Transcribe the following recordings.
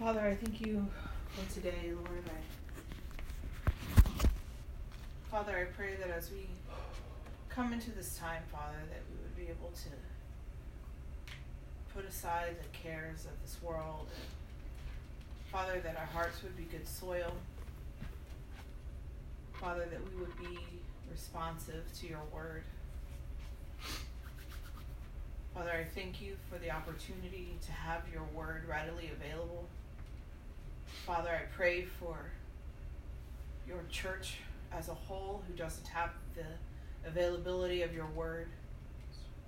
Father, I thank you for today, Lord. I, Father, I pray that as we come into this time, Father, that we would be able to put aside the cares of this world. Father, that our hearts would be good soil. Father, that we would be responsive to your word. Father, I thank you for the opportunity to have your word readily available. Father, I pray for your church as a whole who doesn't have the availability of your word,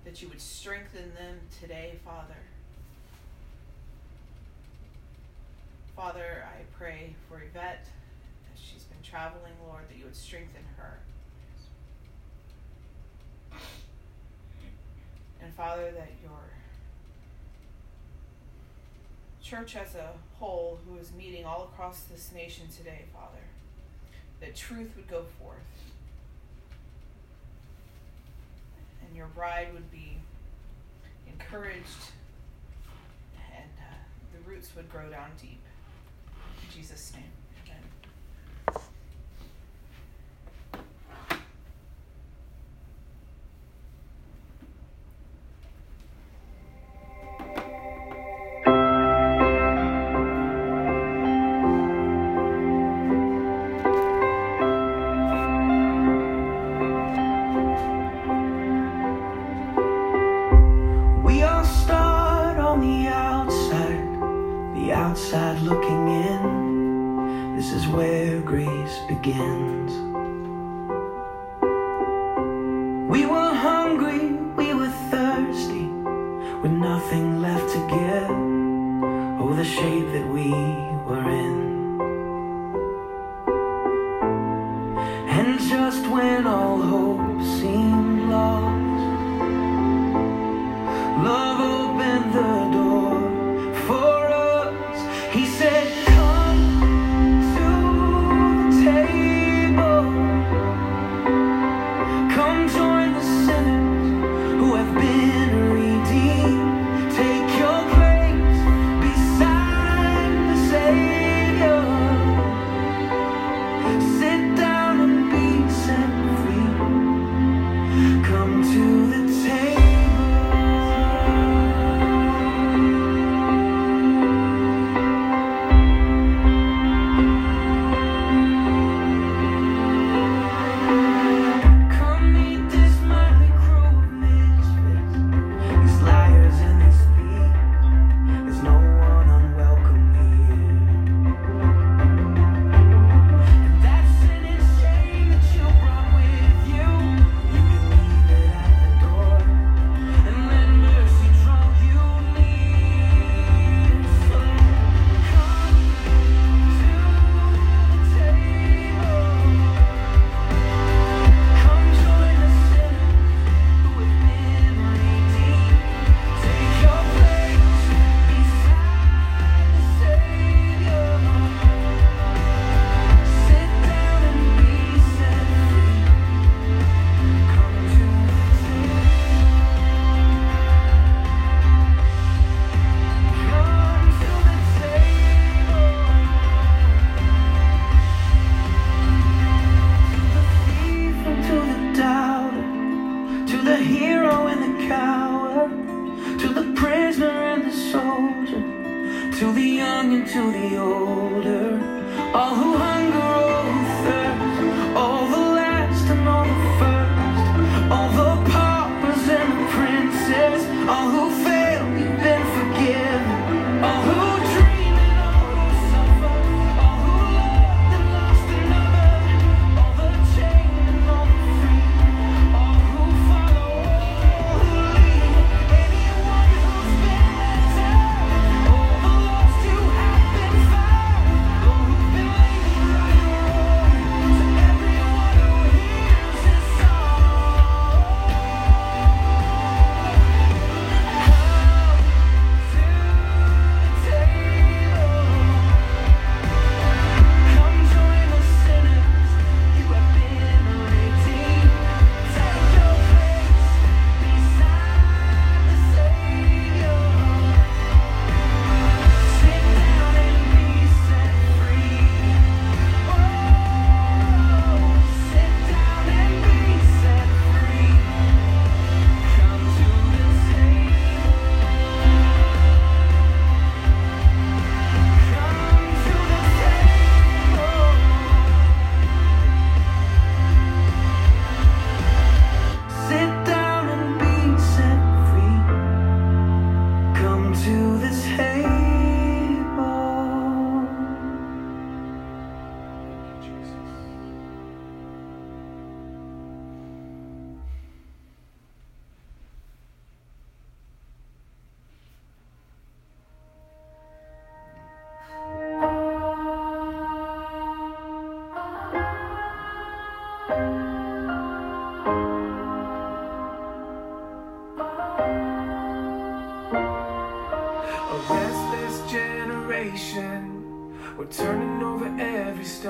that you would strengthen them today, Father. Father, I pray for Yvette as she's been traveling, Lord, that you would strengthen her. And Father, that your church as a whole, who is meeting all across this nation today, Father, that truth would go forth. And your bride would be encouraged and uh, the roots would grow down deep. In Jesus' name.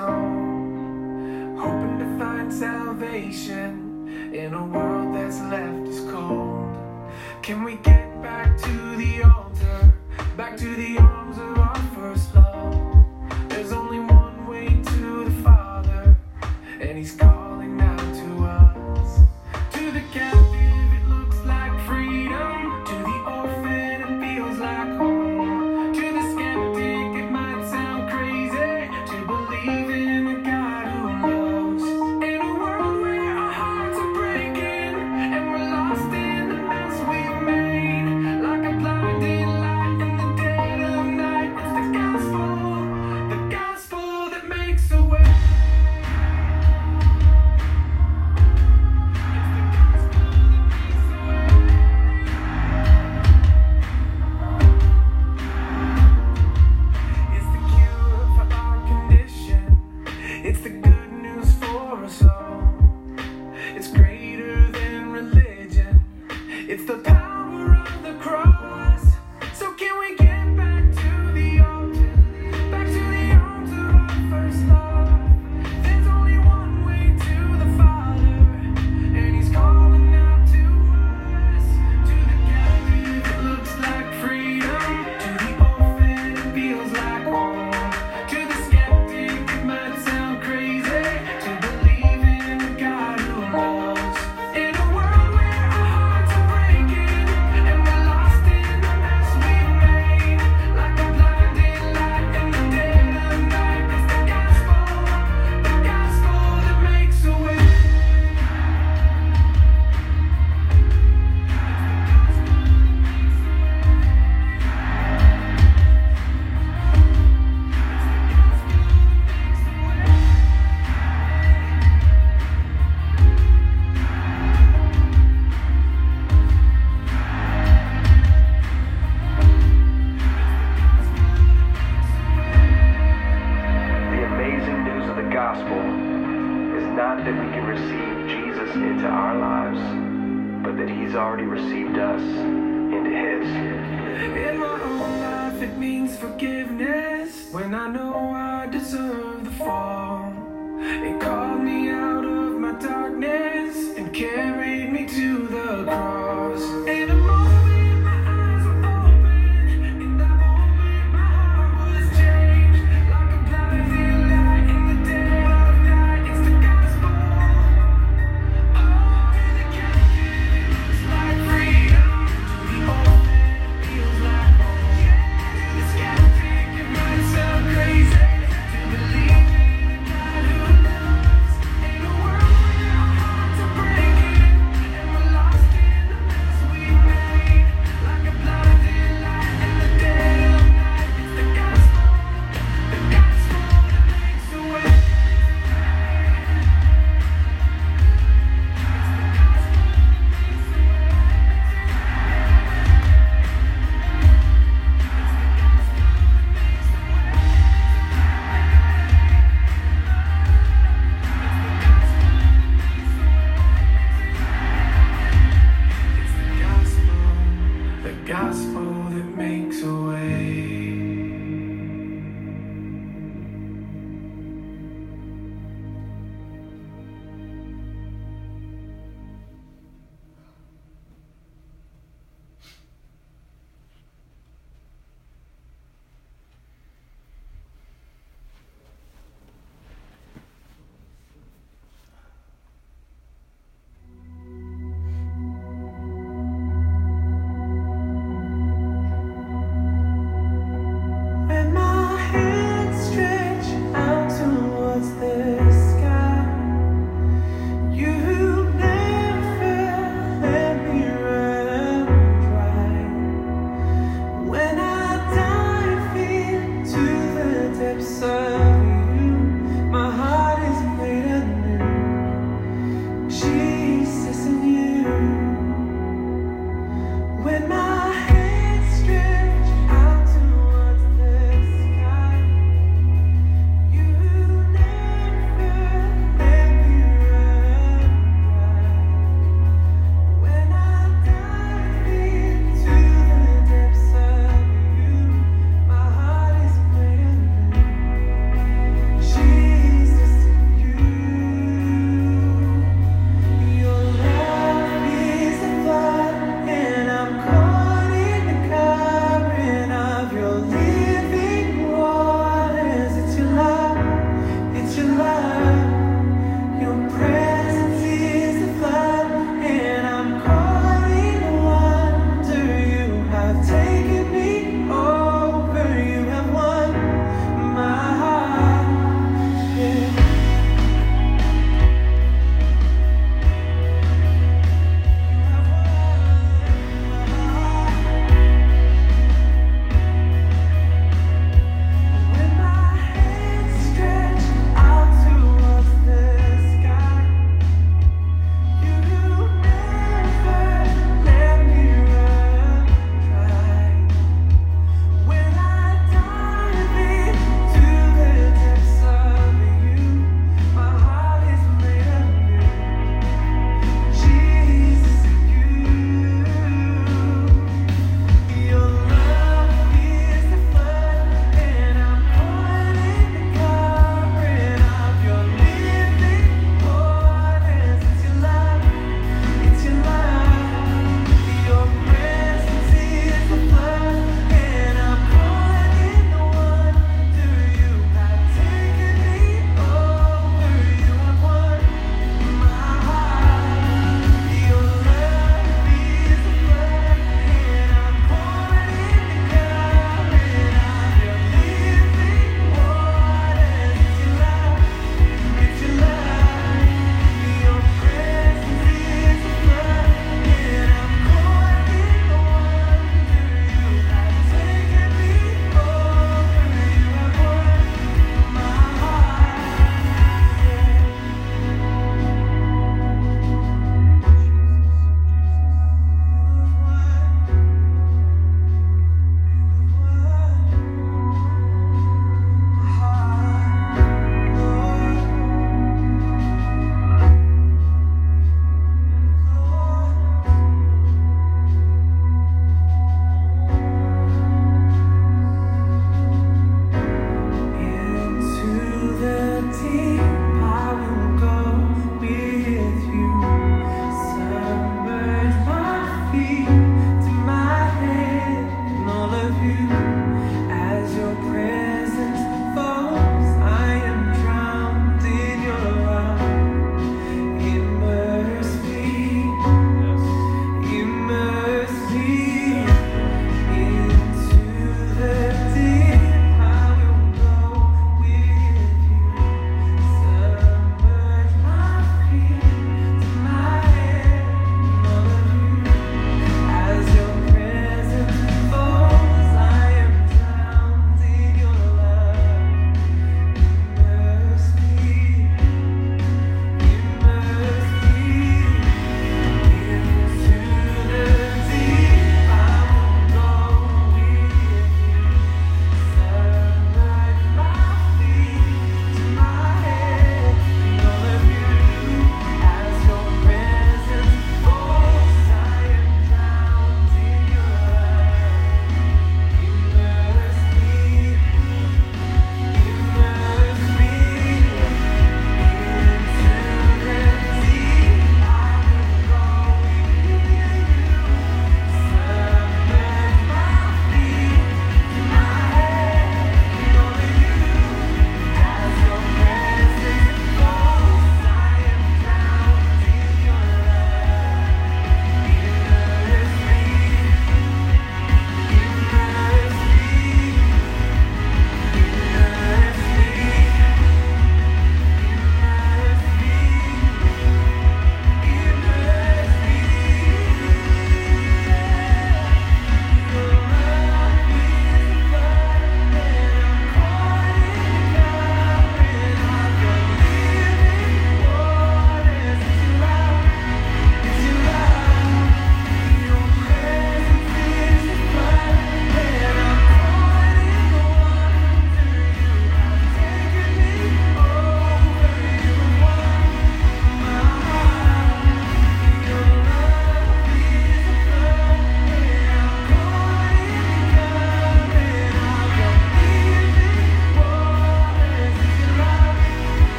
stone, hoping to find salvation in a world that's left us cold. Can we get back to the altar? Back to the altar.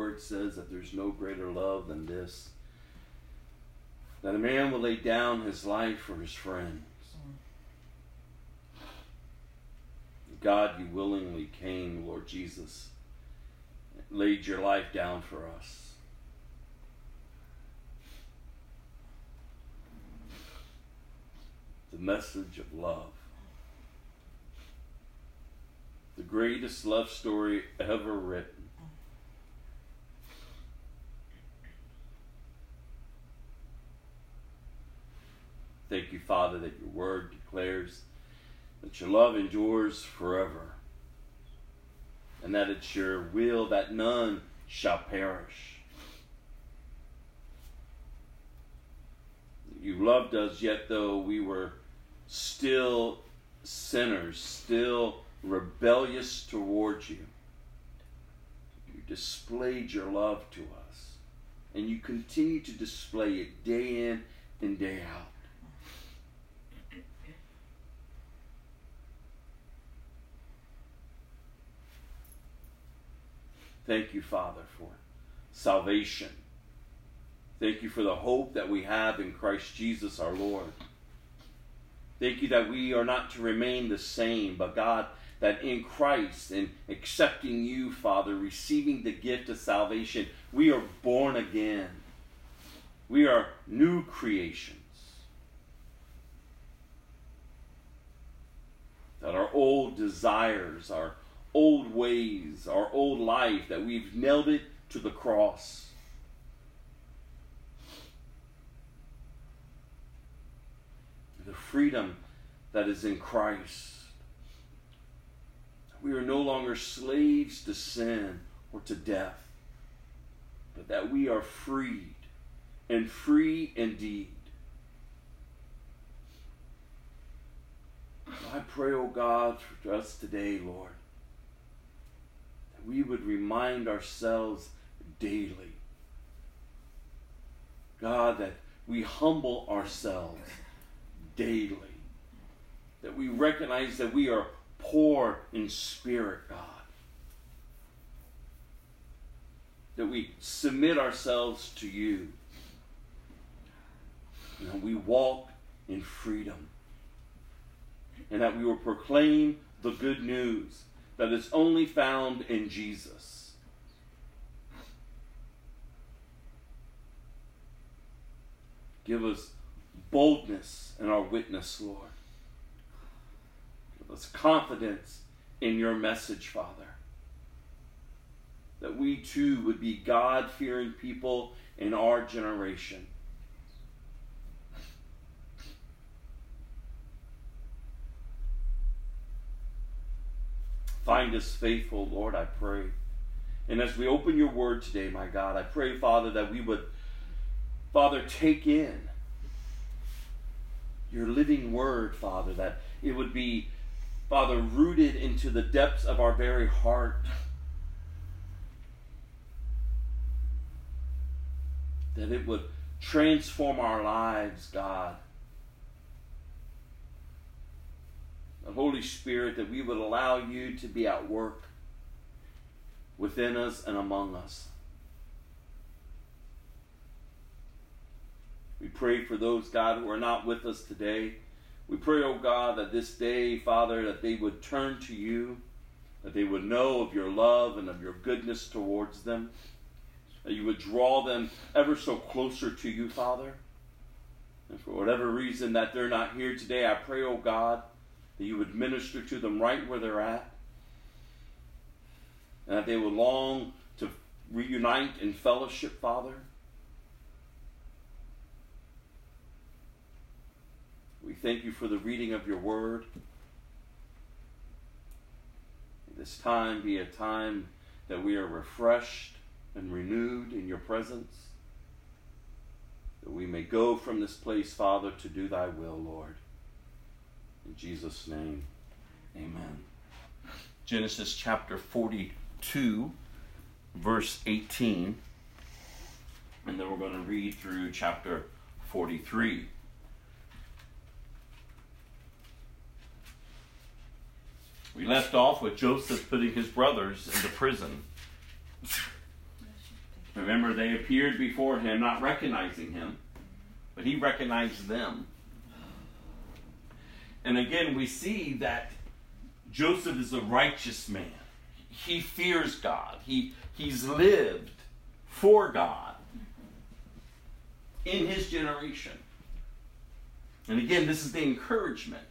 Word says that there's no greater love than this that a man will lay down his life for his friends. God, you willingly came, Lord Jesus, laid your life down for us. The message of love. The greatest love story ever written. Thank you, Father, that your word declares that your love endures forever, and that it's your will that none shall perish. You loved us, yet though we were still sinners, still rebellious towards you, you displayed your love to us. And you continue to display it day in and day out. Thank you, Father, for salvation. Thank you for the hope that we have in Christ Jesus our Lord. Thank you that we are not to remain the same, but God, that in Christ and accepting you, Father, receiving the gift of salvation, we are born again. We are new creations. That our old desires, our old ways, our old life, that we've nailed it to the cross. The freedom that is in Christ. We are no longer slaves to sin or to death, but that we are freed and free indeed. I pray, O oh God, for us today, Lord, we would remind ourselves daily, God, that we humble ourselves daily, that we recognize that we are poor in spirit, God, that we submit ourselves to you, and we walk in freedom, and that we will proclaim the good news that is only found in Jesus. Give us boldness in our witness, Lord. Give us confidence in your message, Father. That we too would be God fearing people in our generation. Find us faithful, Lord, I pray. And as we open your word today, my God, I pray, Father, that we would, Father, take in your living word, Father, that it would be, Father, rooted into the depths of our very heart. That it would transform our lives, God. The Holy Spirit, that we would allow you to be at work within us and among us. We pray for those, God, who are not with us today. We pray, oh God, that this day, Father, that they would turn to you, that they would know of your love and of your goodness towards them, that you would draw them ever so closer to you, Father. And for whatever reason that they're not here today, I pray, oh God, that you would minister to them right where they're at, and that they would long to reunite in fellowship, Father. We thank you for the reading of your word. this time be a time that we are refreshed and renewed in your presence. That we may go from this place, Father, to do thy will, Lord. In Jesus' name, amen. Genesis chapter 42, verse 18. And then we're going to read through chapter 43. We left off with Joseph putting his brothers into prison. Remember, they appeared before him, not recognizing him, but he recognized them. And again, we see that Joseph is a righteous man. He fears God. He, he's lived for God in his generation. And again, this is the encouragement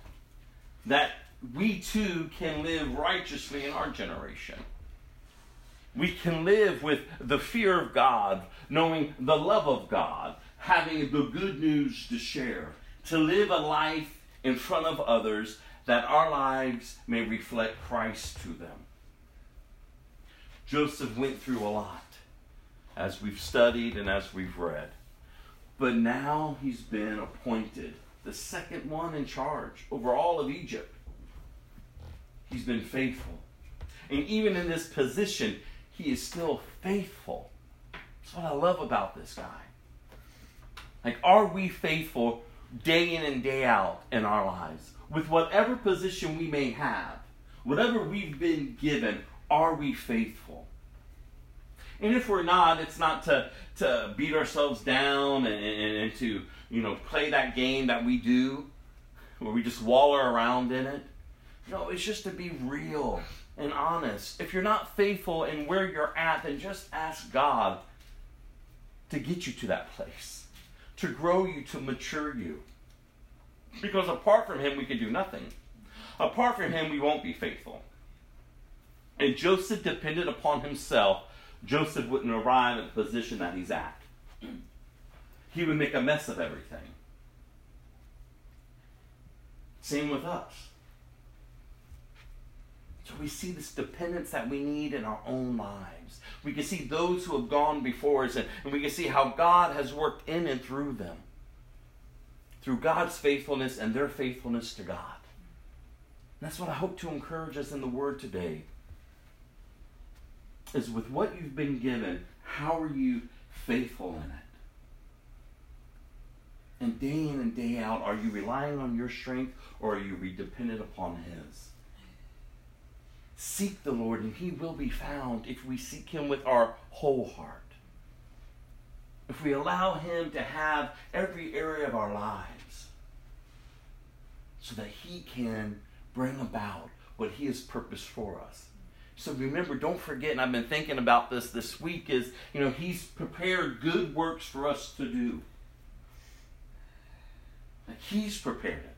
that we too can live righteously in our generation. We can live with the fear of God, knowing the love of God, having the good news to share, to live a life in front of others that our lives may reflect Christ to them. Joseph went through a lot as we've studied and as we've read. But now he's been appointed the second one in charge over all of Egypt. He's been faithful. And even in this position, he is still faithful. That's what I love about this guy. Like, are we faithful day in and day out in our lives? With whatever position we may have, whatever we've been given, are we faithful? And if we're not, it's not to, to beat ourselves down and, and, and to, you know, play that game that we do where we just waller around in it. No, it's just to be real and honest. If you're not faithful in where you're at, then just ask God to get you to that place, to grow you, to mature you. Because apart from Him, we can do nothing. Apart from Him, we won't be faithful. And Joseph depended upon himself. Joseph wouldn't arrive at the position that he's at. He would make a mess of everything. Same with us. So we see this dependence that we need in our own lives. We can see those who have gone before us, and, we can see how God has worked in and through them. Through God's faithfulness and their faithfulness to God. And that's what I hope to encourage us in the Word today. Is with what you've been given, how are you faithful in it? And day in and day out, are you relying on your strength or are you dependent upon His? Seek the Lord, and He will be found if we seek Him with our whole heart. If we allow Him to have every area of our lives, so that He can bring about what He has purposed for us. So remember, don't forget, and I've been thinking about this this week, is, you know, He's prepared good works for us to do. He's prepared.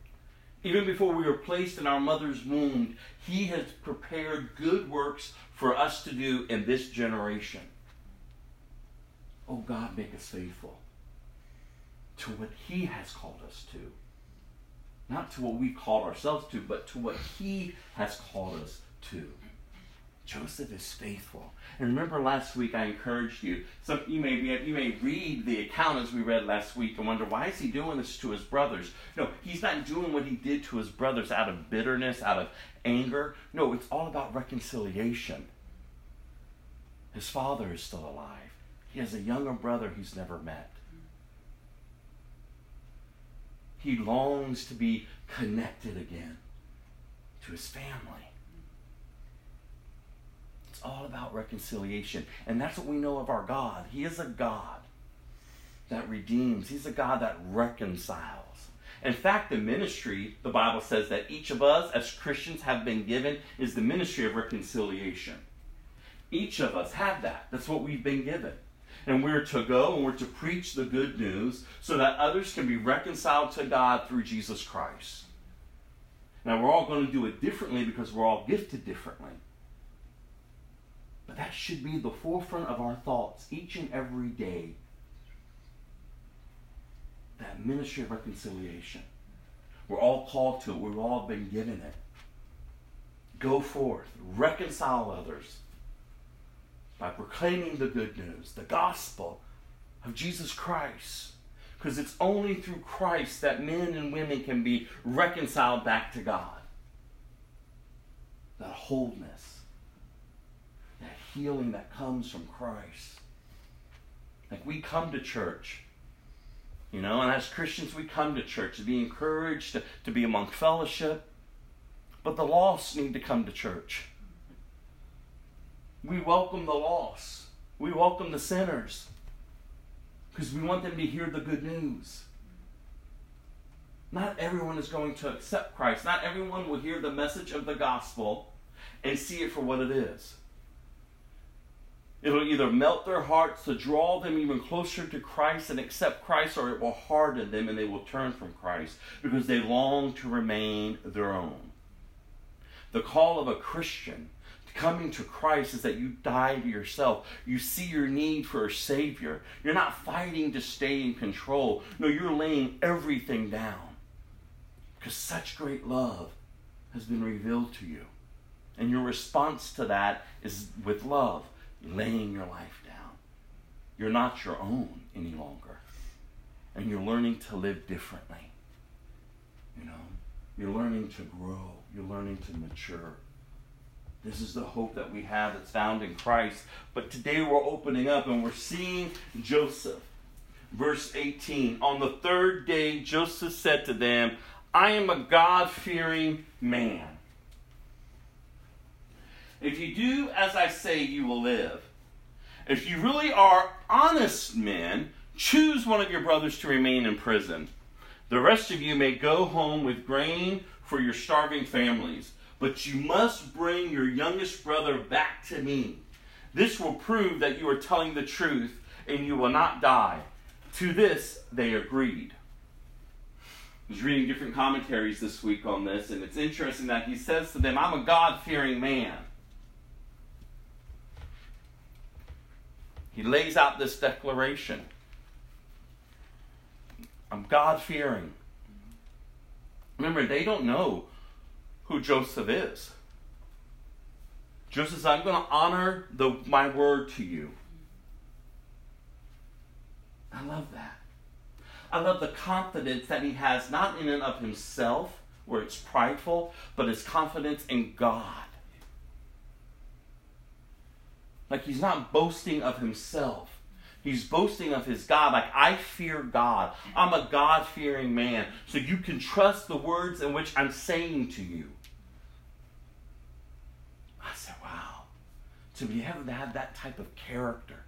Even before we were placed in our mother's womb, He has prepared good works for us to do in this generation. Oh God, make us faithful to what He has called us to. Not to what we called ourselves to, but to what He has called us to. Joseph is faithful. And remember last week I encouraged you. Some you may you may read the account as we read last week and wonder why is he doing this to his brothers? No, he's not doing what he did to his brothers out of bitterness, out of anger. No, it's all about reconciliation. His father is still alive. He has a younger brother he's never met. He longs to be connected again to his family. It's all about reconciliation. And that's what we know of our God. He is a God that redeems, He's a God that reconciles. In fact, the ministry, the Bible says that each of us as Christians have been given is the ministry of reconciliation. Each of us have that. That's what we've been given. And we're to go and we're to preach the good news so that others can be reconciled to God through Jesus Christ. Now, we're all going to do it differently because we're all gifted differently. But that should be the forefront of our thoughts each and every day. That ministry of reconciliation. We're all called to it, we've all been given it. Go forth, reconcile others by proclaiming the good news, the gospel of Jesus Christ. Because it's only through Christ that men and women can be reconciled back to God. That wholeness, healing that comes from Christ. Like we come to church, you know, and as Christians, we come to church to be encouraged, to, to be among fellowship. But the lost need to come to church. We welcome the lost. We welcome the sinners because we want them to hear the good news. Not everyone is going to accept Christ. Not everyone will hear the message of the gospel and see it for what it is. It'll either melt their hearts to draw them even closer to Christ and accept Christ, or it will harden them and they will turn from Christ because they long to remain their own. The call of a Christian coming to Christ is that you die to yourself. You see your need for a Savior. You're not fighting to stay in control. No, you're laying everything down because such great love has been revealed to you. And your response to that is with love, laying your life down. You're not your own any longer. And you're learning to live differently. You know, you're learning to grow, you're learning to mature. This is the hope that we have that's found in Christ. But today we're opening up and we're seeing Joseph. Verse 18 On the third day, Joseph said to them, I am a God fearing man. If you do as I say, you will live. If you really are honest men, choose one of your brothers to remain in prison. The rest of you may go home with grain for your starving families, but you must bring your youngest brother back to me. This will prove that you are telling the truth and you will not die. To this they agreed. I was reading different commentaries this week on this, and it's interesting that he says to them, I'm a God fearing man. He lays out this declaration I'm God fearing. Remember, they don't know who Joseph is. Joseph says, I'm going to honor the, my word to you. I love that. I love the confidence that he has, not in and of himself, where it's prideful, but his confidence in God. Like he's not boasting of himself. He's boasting of his God, like, I fear God. I'm a God fearing man. So you can trust the words in which I'm saying to you. I said, wow. To be able to have that type of character.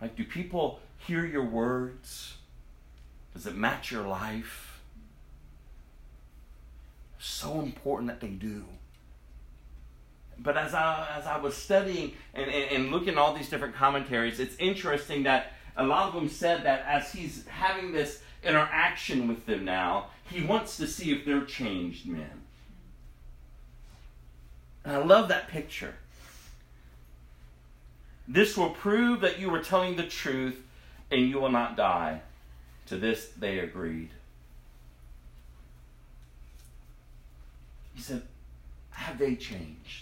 Like, do people hear your words? Does it match your life? So important that they do. But as I, as I was studying and, and, and looking at all these different commentaries, it's interesting that a lot of them said that as he's having this interaction with them now, he wants to see if they're changed men. And I love that picture. This will prove that you are telling the truth and you will not die. To this they agreed. He said, Have they changed?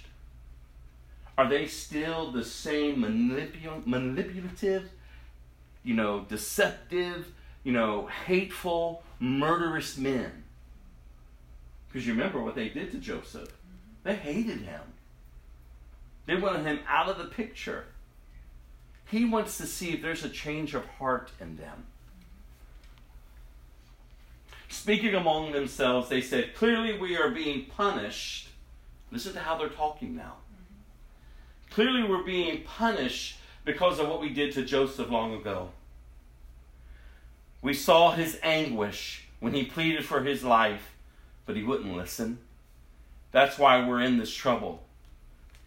Are they still the same manipul- manipulative, you know, deceptive, you know, hateful, murderous men? Because you remember what they did to Joseph. They hated him. They wanted him out of the picture. He wants to see if there's a change of heart in them. Speaking among themselves, they said, Clearly we are being punished. Listen to how they're talking now. Clearly we're being punished because of what we did to Joseph long ago. We saw his anguish when he pleaded for his life, but he wouldn't listen. That's why we're in this trouble.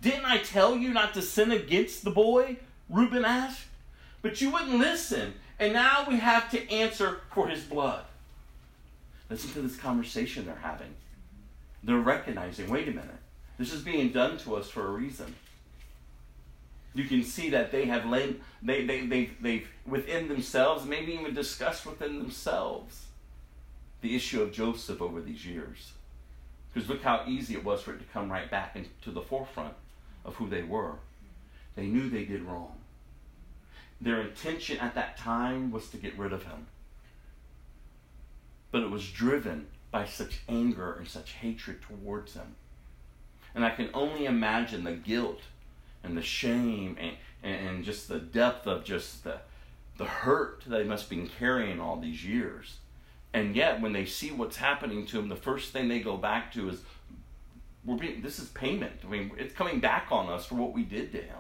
Didn't I tell you not to sin against the boy? Reuben asked. But you wouldn't listen, and now we have to answer for his blood. Listen to this conversation they're having. They're recognizing wait a minute, this is being done to us for a reason. You can see that they have laid, they, they, they, they've within themselves, maybe even discussed within themselves the issue of Joseph over these years. Because look how easy it was for it to come right back into the forefront of who they were. They knew they did wrong. Their intention at that time was to get rid of him but it was driven by such anger and such hatred towards him. And I can only imagine the guilt and the shame and, and, just the depth of just the, the hurt they must have been carrying all these years. And yet, when they see what's happening to him, the first thing they go back to is, "We're being. This is payment. I mean, it's coming back on us for what we did to him."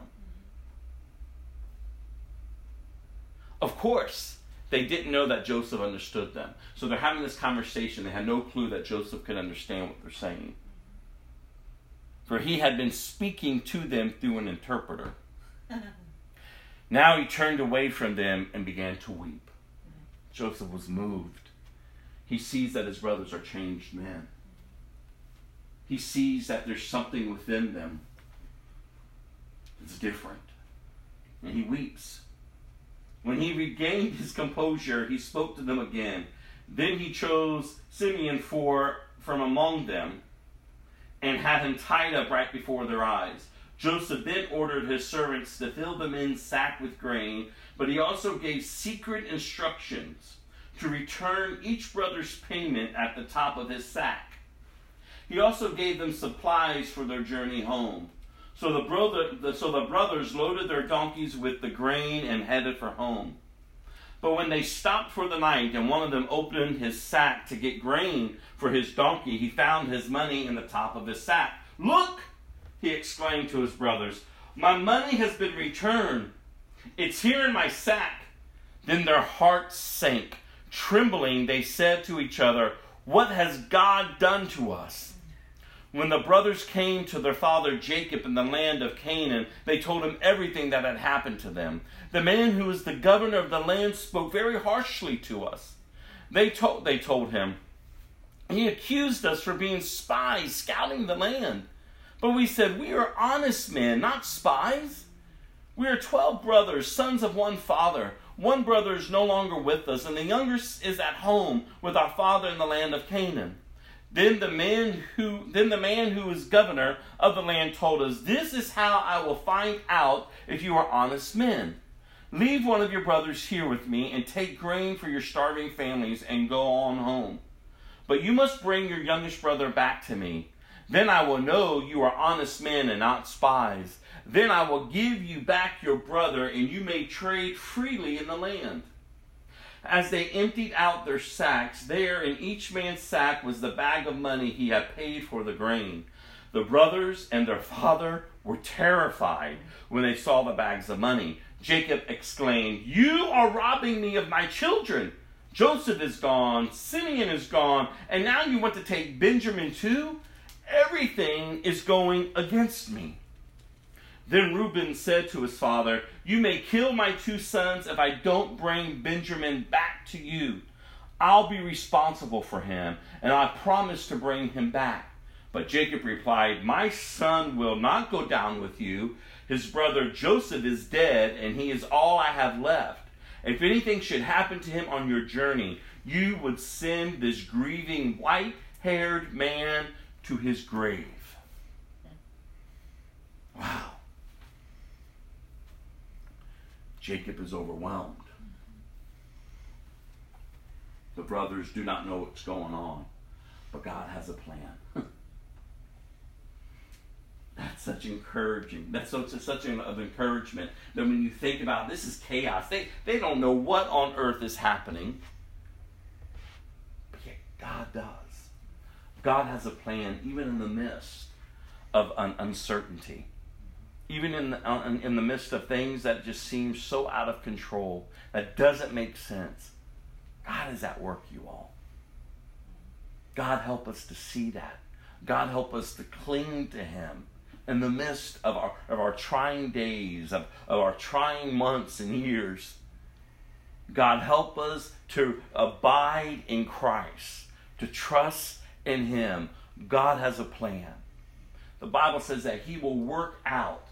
Of course, they didn't know that Joseph understood them. So they're having this conversation. They had no clue that Joseph could understand what they're saying. For he had been speaking to them through an interpreter. now he turned away from them and began to weep. Joseph was moved. He sees that his brothers are changed men. He sees that there's something within them that's different. And he weeps. When he regained his composure, he spoke to them again. Then he chose Simeon for from among them and had him tied up right before their eyes. Joseph then ordered his servants to fill the men's sack with grain, but he also gave secret instructions to return each brother's payment at the top of his sack. He also gave them supplies for their journey home. So the, brother, the, so the brothers loaded their donkeys with the grain and headed for home. But when they stopped for the night and one of them opened his sack to get grain for his donkey, he found his money in the top of his sack. Look, he exclaimed to his brothers, my money has been returned. It's here in my sack. Then their hearts sank. Trembling, they said to each other, What has God done to us? When the brothers came to their father Jacob in the land of Canaan, they told him everything that had happened to them. The man who was the governor of the land spoke very harshly to us. They told, they told him, He accused us for being spies, scouting the land. But we said, We are honest men, not spies. We are twelve brothers, sons of one father. One brother is no longer with us, and the younger is at home with our father in the land of Canaan. Then the man who then the man who is governor of the land told us, This is how I will find out if you are honest men. Leave one of your brothers here with me and take grain for your starving families and go on home. But you must bring your youngest brother back to me. Then I will know you are honest men and not spies. Then I will give you back your brother, and you may trade freely in the land. As they emptied out their sacks, there in each man's sack was the bag of money he had paid for the grain. The brothers and their father were terrified when they saw the bags of money. Jacob exclaimed, You are robbing me of my children. Joseph is gone, Simeon is gone, and now you want to take Benjamin too? Everything is going against me. Then Reuben said to his father, You may kill my two sons if I don't bring Benjamin back to you. I'll be responsible for him, and I promise to bring him back. But Jacob replied, My son will not go down with you. His brother Joseph is dead, and he is all I have left. If anything should happen to him on your journey, you would send this grieving white haired man to his grave. Wow. Jacob is overwhelmed. The brothers do not know what's going on, but God has a plan. That's such encouraging. That's such, such an of encouragement that when you think about this is chaos. They, they don't know what on earth is happening. But yet God does. God has a plan even in the midst of un- uncertainty even in the, uh, in the midst of things that just seem so out of control, that doesn't make sense. God is at work, you all. God help us to see that. God help us to cling to Him in the midst of our, of our trying days, of, of our trying months and years. God help us to abide in Christ, to trust in Him. God has a plan. The Bible says that He will work out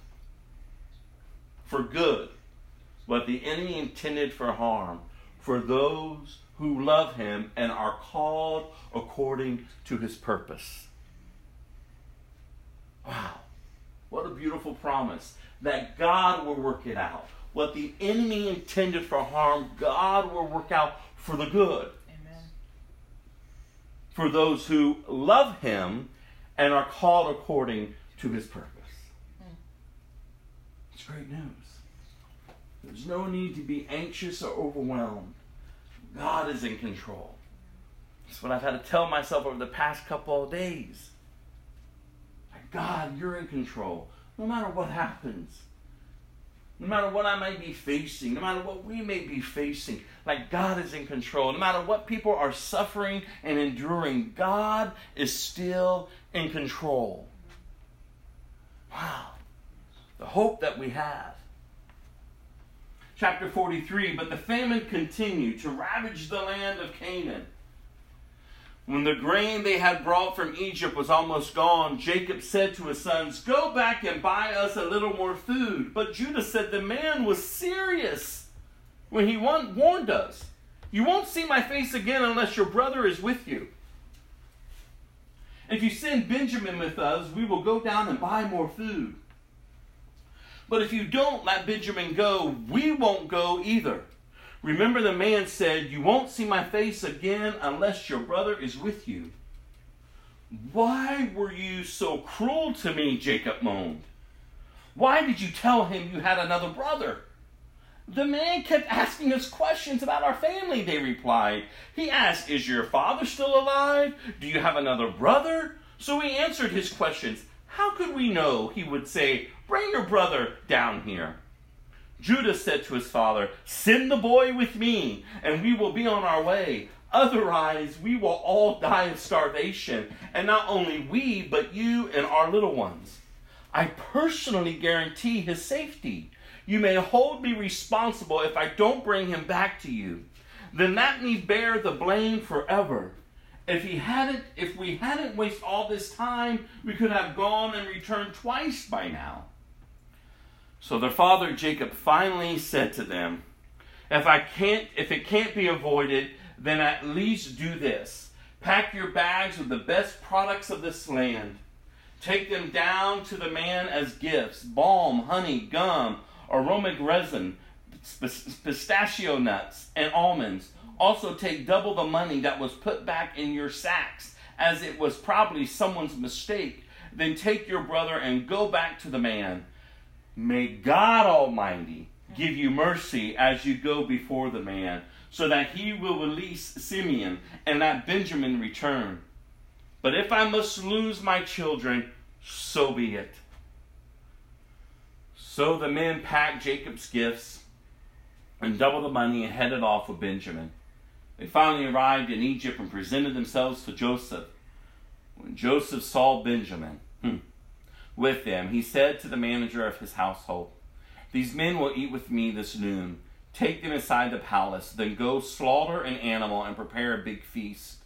for good, what the enemy intended for harm, for those who love him and are called according to his purpose. Wow. What a beautiful promise that God will work it out. What the enemy intended for harm, God will work out for the good. Amen. For those who love him and are called according to his purpose. Hmm. It's great news. There's no need to be anxious or overwhelmed. God is in control. That's what I've had to tell myself over the past couple of days. God, you're in control. No matter what happens, no matter what I may be facing, no matter what we may be facing, like God is in control. No matter what people are suffering and enduring, God is still in control. Wow. The hope that we have. Chapter 43 But the famine continued to ravage the land of Canaan. When the grain they had brought from Egypt was almost gone, Jacob said to his sons, Go back and buy us a little more food. But Judah said, The man was serious when he warned us. You won't see my face again unless your brother is with you. If you send Benjamin with us, we will go down and buy more food. But if you don't let Benjamin go, we won't go either. Remember, the man said, You won't see my face again unless your brother is with you. Why were you so cruel to me? Jacob moaned. Why did you tell him you had another brother? The man kept asking us questions about our family, they replied. He asked, Is your father still alive? Do you have another brother? So we answered his questions. How could we know? He would say, Bring your brother down here. Judah said to his father, Send the boy with me, and we will be on our way. Otherwise, we will all die of starvation, and not only we, but you and our little ones. I personally guarantee his safety. You may hold me responsible if I don't bring him back to you. Then let me bear the blame forever. If he hadn't, if we hadn't wasted all this time, we could have gone and returned twice by now. So their father Jacob finally said to them, If I can't if it can't be avoided, then at least do this. Pack your bags with the best products of this land. Take them down to the man as gifts balm, honey, gum, aromatic resin, pistachio nuts, and almonds. Also, take double the money that was put back in your sacks, as it was probably someone's mistake. Then take your brother and go back to the man. May God Almighty give you mercy as you go before the man, so that he will release Simeon and let Benjamin return. But if I must lose my children, so be it. So the men packed Jacob's gifts and doubled the money and headed off with Benjamin. They finally arrived in Egypt and presented themselves to Joseph. When Joseph saw Benjamin, with them, he said to the manager of his household, These men will eat with me this noon. Take them inside the palace, then go slaughter an animal and prepare a big feast.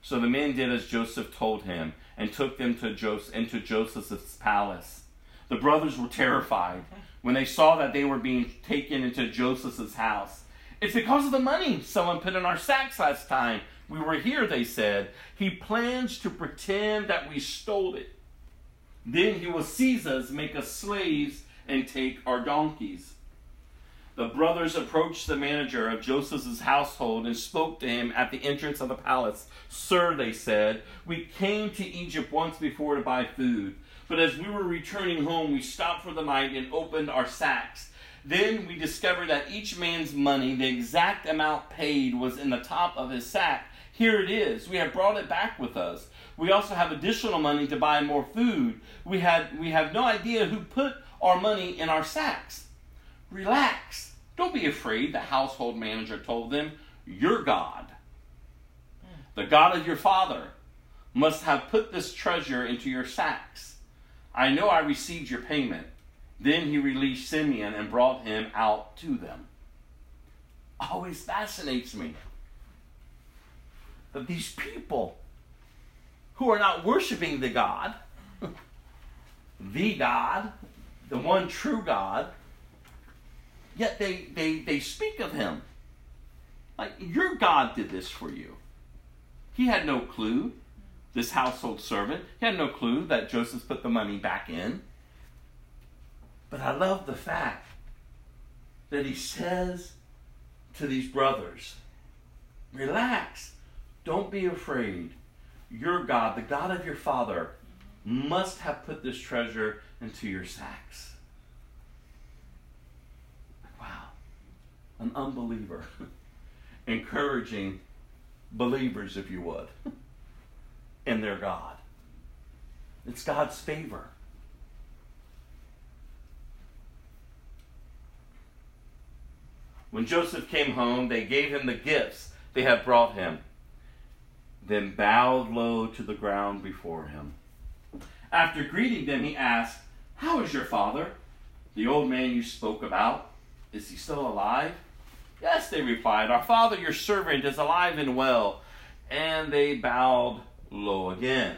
So the men did as Joseph told him and took them to Joseph, into Joseph's palace. The brothers were terrified when they saw that they were being taken into Joseph's house. It's because of the money someone put in our sacks last time we were here, they said. He plans to pretend that we stole it. Then he will seize us, make us slaves, and take our donkeys. The brothers approached the manager of Joseph's household and spoke to him at the entrance of the palace. Sir, they said, we came to Egypt once before to buy food. But as we were returning home, we stopped for the night and opened our sacks. Then we discovered that each man's money, the exact amount paid, was in the top of his sack. Here it is. We have brought it back with us. We also have additional money to buy more food. We had we have no idea who put our money in our sacks. Relax. Don't be afraid, the household manager told them. Your God, the God of your father, must have put this treasure into your sacks. I know I received your payment. Then he released Simeon and brought him out to them. Always fascinates me that these people who are not worshiping the God, the God, the one true God, yet they, they, they speak of him. Like, your God did this for you. He had no clue, this household servant, he had no clue that Joseph put the money back in. But I love the fact that he says to these brothers, relax, don't be afraid your God, the God of your father, must have put this treasure into your sacks. Wow. An unbeliever encouraging believers, if you would, in their God. It's God's favor. When Joseph came home, they gave him the gifts they had brought him, then bowed low to the ground before him. After greeting them, he asked, How is your father? The old man you spoke about, is he still alive? Yes, they replied, Our father, your servant, is alive and well. And they bowed low again.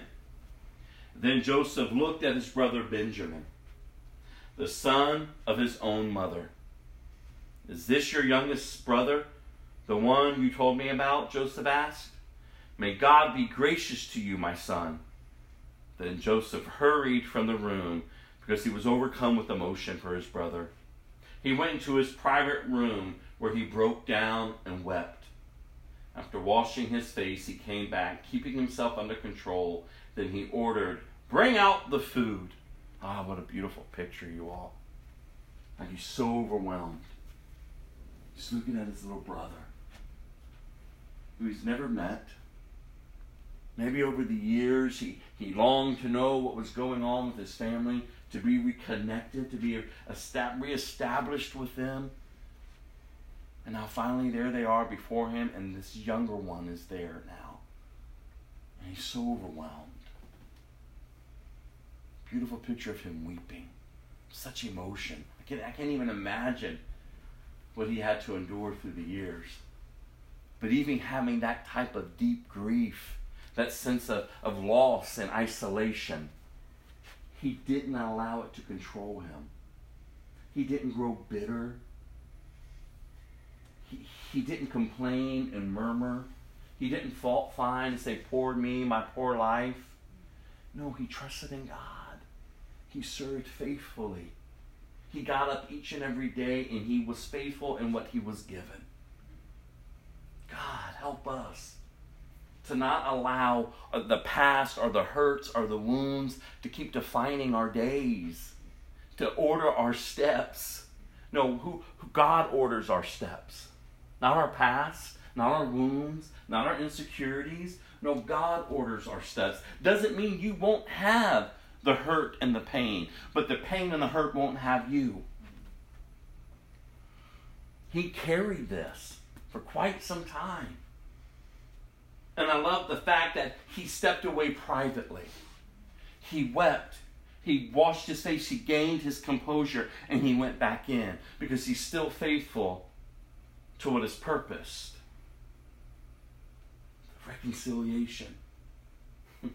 Then Joseph looked at his brother Benjamin, the son of his own mother. Is this your youngest brother, the one you told me about? Joseph asked. May God be gracious to you, my son. Then Joseph hurried from the room because he was overcome with emotion for his brother. He went into his private room where he broke down and wept. After washing his face, he came back, keeping himself under control. Then he ordered, Bring out the food. Ah, what a beautiful picture, you all. Like he's so overwhelmed. He's looking at his little brother, who he's never met. Maybe over the years he, he longed to know what was going on with his family, to be reconnected, to be reestablished with them. And now finally there they are before him, and this younger one is there now. And he's so overwhelmed. Beautiful picture of him weeping. Such emotion. I can't, I can't even imagine what he had to endure through the years. But even having that type of deep grief, that sense of, of loss and isolation, he didn't allow it to control him. He didn't grow bitter. He, he didn't complain and murmur. He didn't fault find and say, Poor me, my poor life. No, he trusted in God. He served faithfully. He got up each and every day and he was faithful in what he was given. God, help us to not allow uh, the past or the hurts or the wounds to keep defining our days, to order our steps. No, who, who God orders our steps, not our past, not our wounds, not our insecurities. No, God orders our steps. Doesn't mean you won't have the hurt and the pain, but the pain and the hurt won't have you. He carried this for quite some time. And I love the fact that he stepped away privately. He wept. He washed his face. He gained his composure. And he went back in because he's still faithful to what is purposed reconciliation.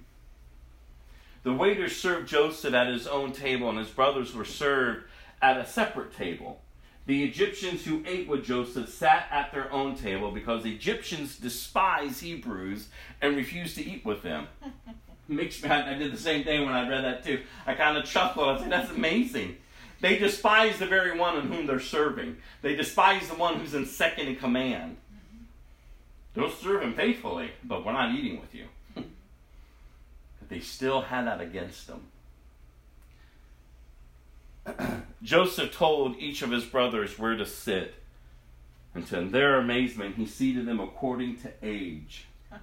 the waiters served Joseph at his own table, and his brothers were served at a separate table. The Egyptians who ate with Joseph sat at their own table because Egyptians despise Hebrews and refuse to eat with them. Makes me, I did the same thing when I read that too. I kind of chuckled. I said, that's amazing. They despise the very one in whom they're serving. They despise the one who's in second in command. They'll serve him faithfully, but we're not eating with you. but they still had that against them. Joseph told each of his brothers where to sit. And to their amazement, he seated them according to age,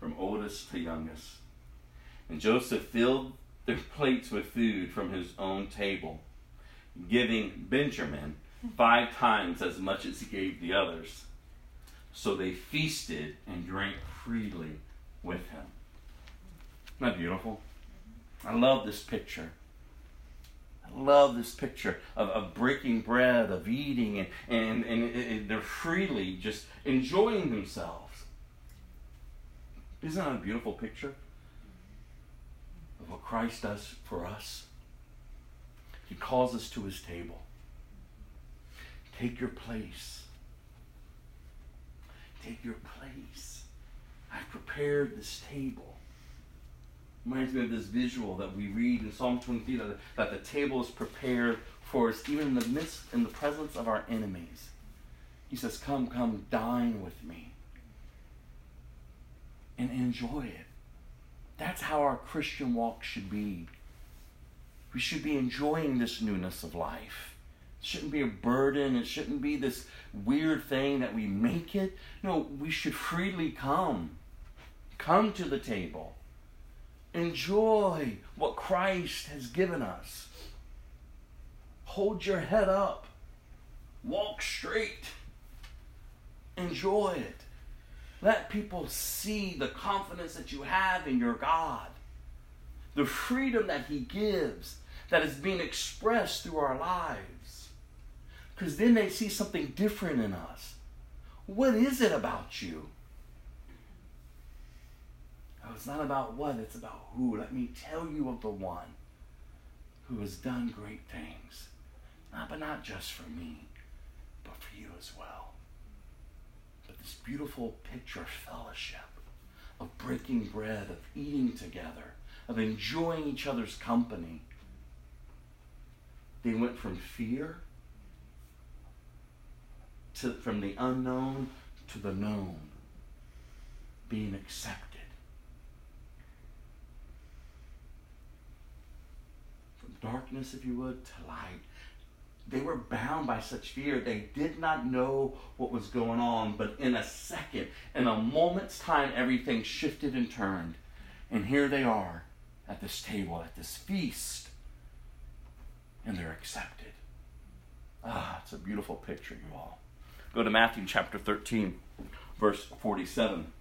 from oldest to youngest. And Joseph filled their plates with food from his own table, giving Benjamin five times as much as he gave the others. So they feasted and drank freely with him. Isn't that beautiful? I love this picture. I love this picture of, of breaking bread, of eating, and, and, and, and they're freely just enjoying themselves. Isn't that a beautiful picture of what Christ does for us? He calls us to his table. Take your place. Take your place. I've prepared this table reminds me of this visual that we read in Psalm 23 that, that the table is prepared for us even in the midst, in the presence of our enemies. He says, Come, come, dine with me and enjoy it. That's how our Christian walk should be. We should be enjoying this newness of life. It shouldn't be a burden. It shouldn't be this weird thing that we make it. No, we should freely come. Come to the table. Enjoy what Christ has given us. Hold your head up. Walk straight. enjoy it. Let people see the confidence that you have in your God, the freedom that He gives that is being expressed through our lives. Because then they see something different in us. What is it about you? It's not about what, it's about who. Let me tell you of the one who has done great things. Not, but not just for me, but for you as well. But this beautiful picture of fellowship, of breaking bread, of eating together, of enjoying each other's company. They went from fear to from the unknown to the known, being accepted. From darkness, if you would, to light. They were bound by such fear. They did not know what was going on, but in a second, in a moment's time, everything shifted and turned. And here they are at this table, at this feast, and they're accepted. Ah, it's a beautiful picture, you all. Go to Matthew chapter 13, verse 47.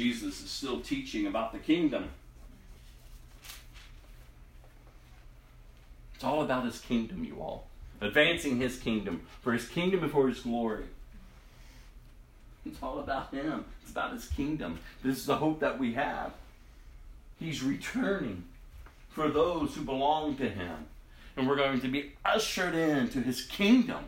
Jesus is still teaching about the kingdom. It's all about his kingdom, you all. Advancing his kingdom, for his kingdom for his glory. It's all about him. It's about his kingdom. This is the hope that we have. He's returning for those who belong to him. And we're going to be ushered into his kingdom.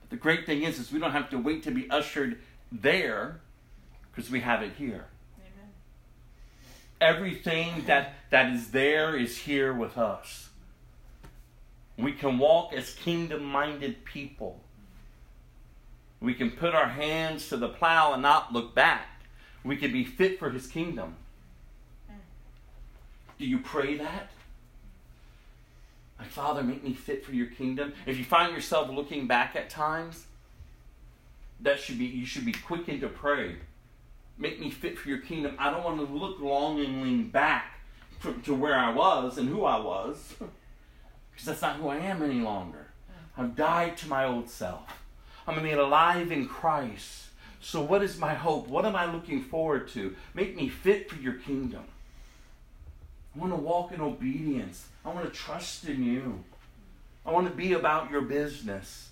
But the great thing is, is we don't have to wait to be ushered there because we have it here. Amen. Everything that, that is there is here with us. We can walk as kingdom minded people. We can put our hands to the plow and not look back. We can be fit for his kingdom. Do you pray that? Like, Father, make me fit for your kingdom. If you find yourself looking back at times, that should be you should be quickened to pray. Make me fit for your kingdom. I don't want to look longingly back to where I was and who I was, because that's not who I am any longer. I've died to my old self. I'm made alive in Christ. So, what is my hope? What am I looking forward to? Make me fit for your kingdom. I want to walk in obedience. I want to trust in you. I want to be about your business.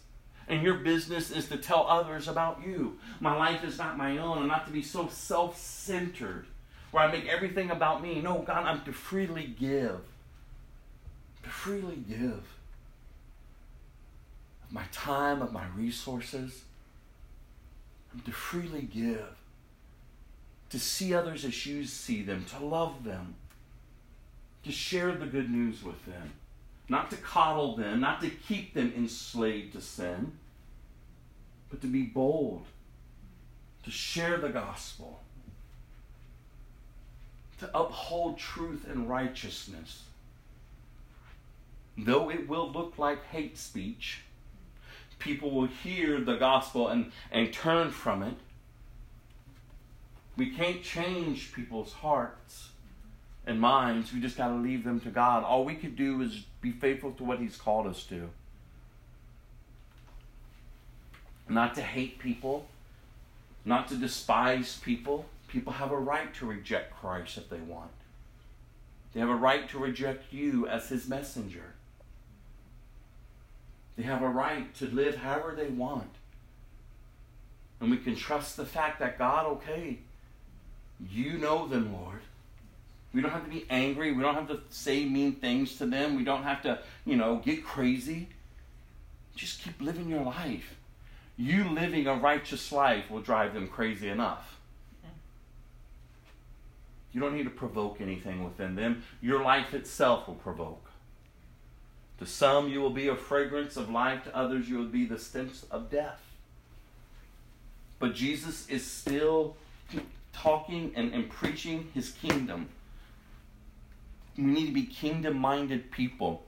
And your business is to tell others about you. My life is not my own. I'm not to be so self centered where I make everything about me. No, God, I'm to freely give. To freely give of my time, of my resources. I'm to freely give. To see others as you see them, to love them, to share the good news with them not to coddle them, not to keep them enslaved to sin, but to be bold, to share the gospel, to uphold truth and righteousness. Though it will look like hate speech, people will hear the gospel and, and turn from it. We can't change people's hearts and minds. We just got to leave them to God. All we could do is be faithful to what He's called us to. Not to hate people, not to despise people. People have a right to reject Christ if they want. They have a right to reject you as His messenger. They have a right to live however they want. And we can trust the fact that God, okay, you know them, Lord. We don't have to be angry. We don't have to say mean things to them. We don't have to, you know, get crazy. Just keep living your life. You living a righteous life will drive them crazy enough. You don't need to provoke anything within them. Your life itself will provoke. To some, you will be a fragrance of life. To others, you will be the stench of death. But Jesus is still talking and, and preaching his kingdom we need to be kingdom minded people.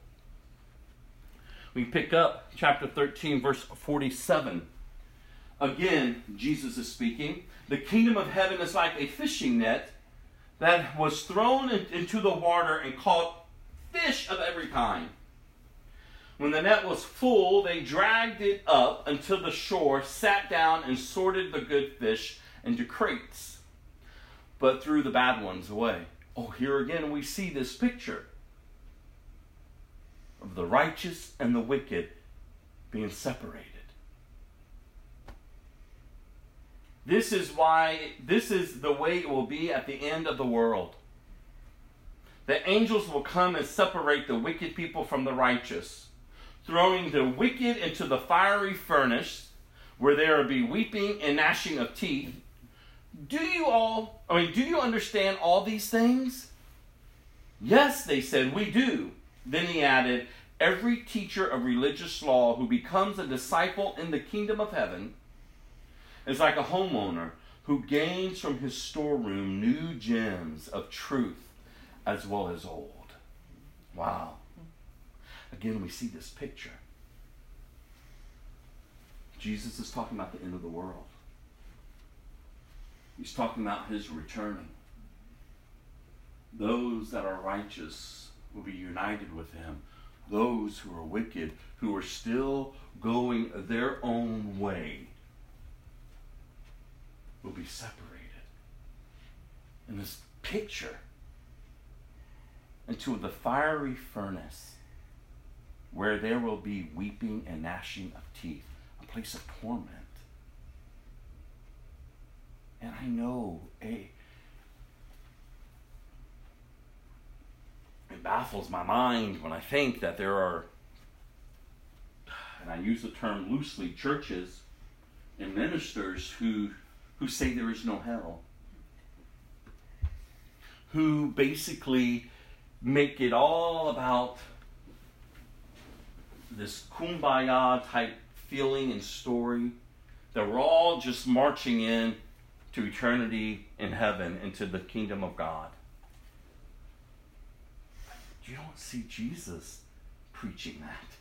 We pick up chapter 13, verse 47. Again, Jesus is speaking. The kingdom of heaven is like a fishing net that was thrown into the water and caught fish of every kind. When the net was full, they dragged it up until the shore, sat down, and sorted the good fish into crates, but threw the bad ones away. Oh, here again we see this picture of the righteous and the wicked being separated. This is why, this is the way it will be at the end of the world. The angels will come and separate the wicked people from the righteous, throwing the wicked into the fiery furnace where there will be weeping and gnashing of teeth. Do you all, I mean, do you understand all these things? Yes, they said, we do. Then he added, Every teacher of religious law who becomes a disciple in the kingdom of heaven is like a homeowner who gains from his storeroom new gems of truth as well as old. Wow. Again, we see this picture. Jesus is talking about the end of the world. He's talking about his returning. Those that are righteous will be united with him. Those who are wicked, who are still going their own way, will be separated. In this picture, into the fiery furnace where there will be weeping and gnashing of teeth, a place of torment. And I know, hey, it baffles my mind when I think that there are, and I use the term loosely, churches and ministers who who say there is no hell, who basically make it all about this kumbaya type feeling and story that we're all just marching in to eternity in heaven into the kingdom of God. You don't see Jesus preaching that.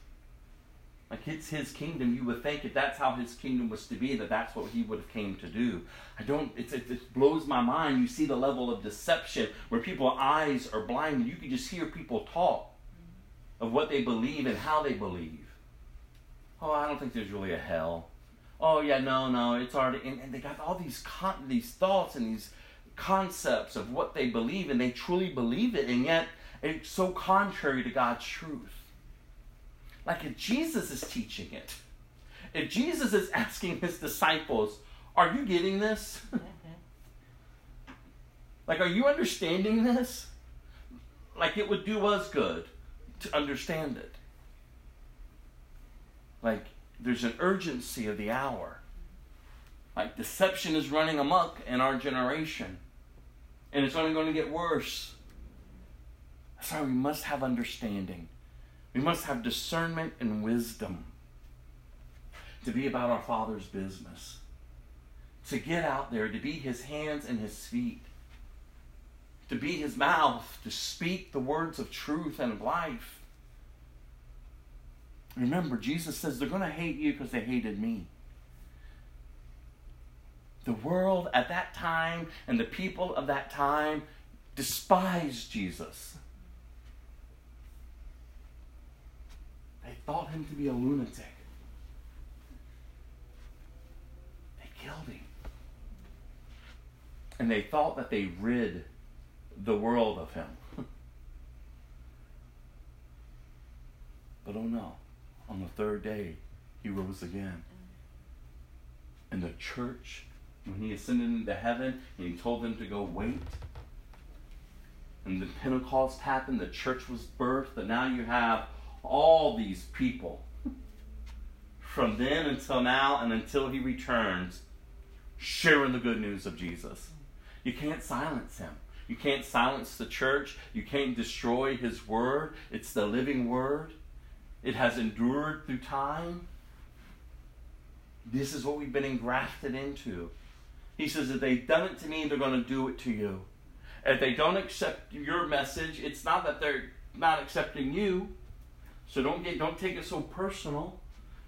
Like it's his kingdom. You would think if that's how his kingdom was to be, that that's what he would have came to do. I don't. It, it, blows my mind. You see the level of deception where people's eyes are blind. You can just hear people talk of what they believe and how they believe. Oh, I don't think there's really a hell. Oh yeah, no, no, it's already. And, and they got all these con- these thoughts and these concepts of what they believe, and they truly believe it, and yet it's so contrary to God's truth. Like if Jesus is teaching it, if Jesus is asking his disciples, Are you getting this? Mm-hmm. like, are you understanding this? Like, it would do us good to understand it. Like, there's an urgency of the hour. Like, deception is running amok in our generation, and it's only going to get worse. That's why we must have understanding. We must have discernment and wisdom to be about our Father's business, to get out there, to be His hands and His feet, to be His mouth, to speak the words of truth and of life. Remember, Jesus says they're going to hate you because they hated me. The world at that time and the people of that time despised Jesus. They thought him to be a lunatic. They killed him. And they thought that they rid the world of him. but oh no, on the third day, he rose again. And the church, when he ascended into heaven and he told them to go wait, and the Pentecost happened, the church was birthed, and now you have all these people from then until now and until he returns sharing the good news of Jesus. You can't silence him. You can't silence the church. You can't destroy his word. It's the living word. It has endured through time. This is what we've been engrafted into. He says, if they've done it to me, they're going to do it to you. If they don't accept your message, it's not that they're not accepting you. So don't get don't take it so personal.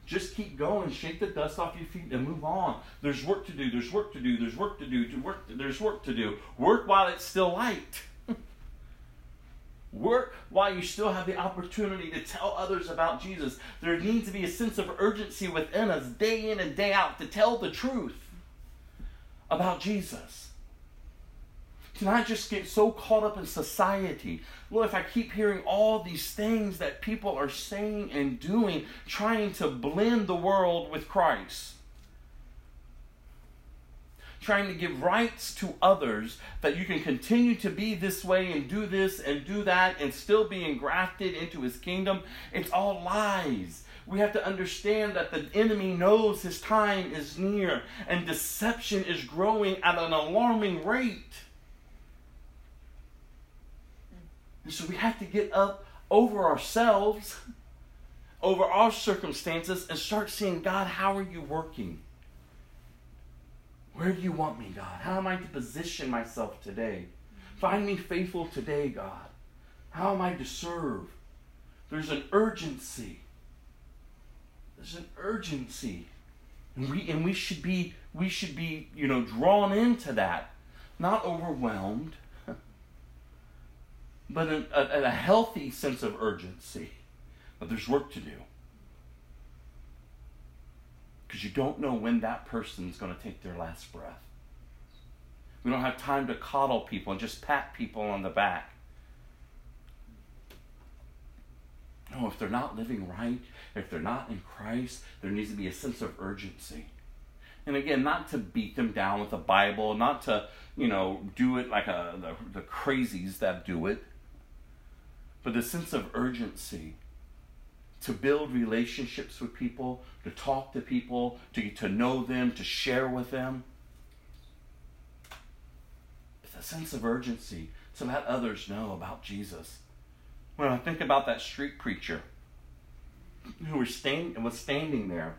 Just keep going, shake the dust off your feet, and move on. There's work to do. There's work to do. There's work to do. To work. There's work to do. Work while it's still light. Work while you still have the opportunity to tell others about Jesus. There needs to be a sense of urgency within us, day in and day out, to tell the truth about Jesus. To not just get so caught up in society. Lord, if I keep hearing all these things that people are saying and doing, trying to blend the world with Christ trying to give rights to others that you can continue to be this way and do this and do that and still be engrafted into his kingdom. It's all lies. We have to understand that the enemy knows his time is near and deception is growing at an alarming rate. And so we have to get up over ourselves, over our circumstances, and start seeing God, how are you working? Where do you want me, God? How am I to position myself today? Find me faithful today, God. How am I to serve? There's an urgency. There's an urgency. And we and we should be we should be, you know, drawn into that, not overwhelmed, but a, a, a healthy sense of urgency. But there's work to do because you don't know when that person's going to take their last breath. We don't have time to coddle people and just pat people on the back. No, if they're not living right, if they're not in Christ, there needs to be a sense of urgency. And again, not to beat them down with the Bible, not to, you know, do it like a, the, the crazies that do it, but the sense of urgency to build relationships with people, to talk to people, to get to know them, to share with them. It's a sense of urgency to let others know about Jesus. When I think about that street preacher who was, stand, was standing there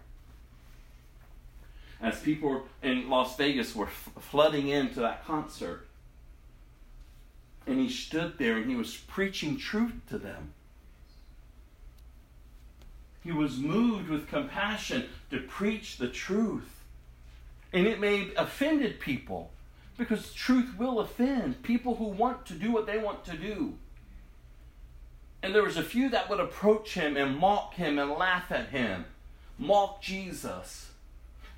as people in Las Vegas were f- flooding into that concert, and he stood there and he was preaching truth to them. He was moved with compassion to preach the truth. And it may offended people because truth will offend people who want to do what they want to do. And there was a few that would approach him and mock him and laugh at him, mock Jesus.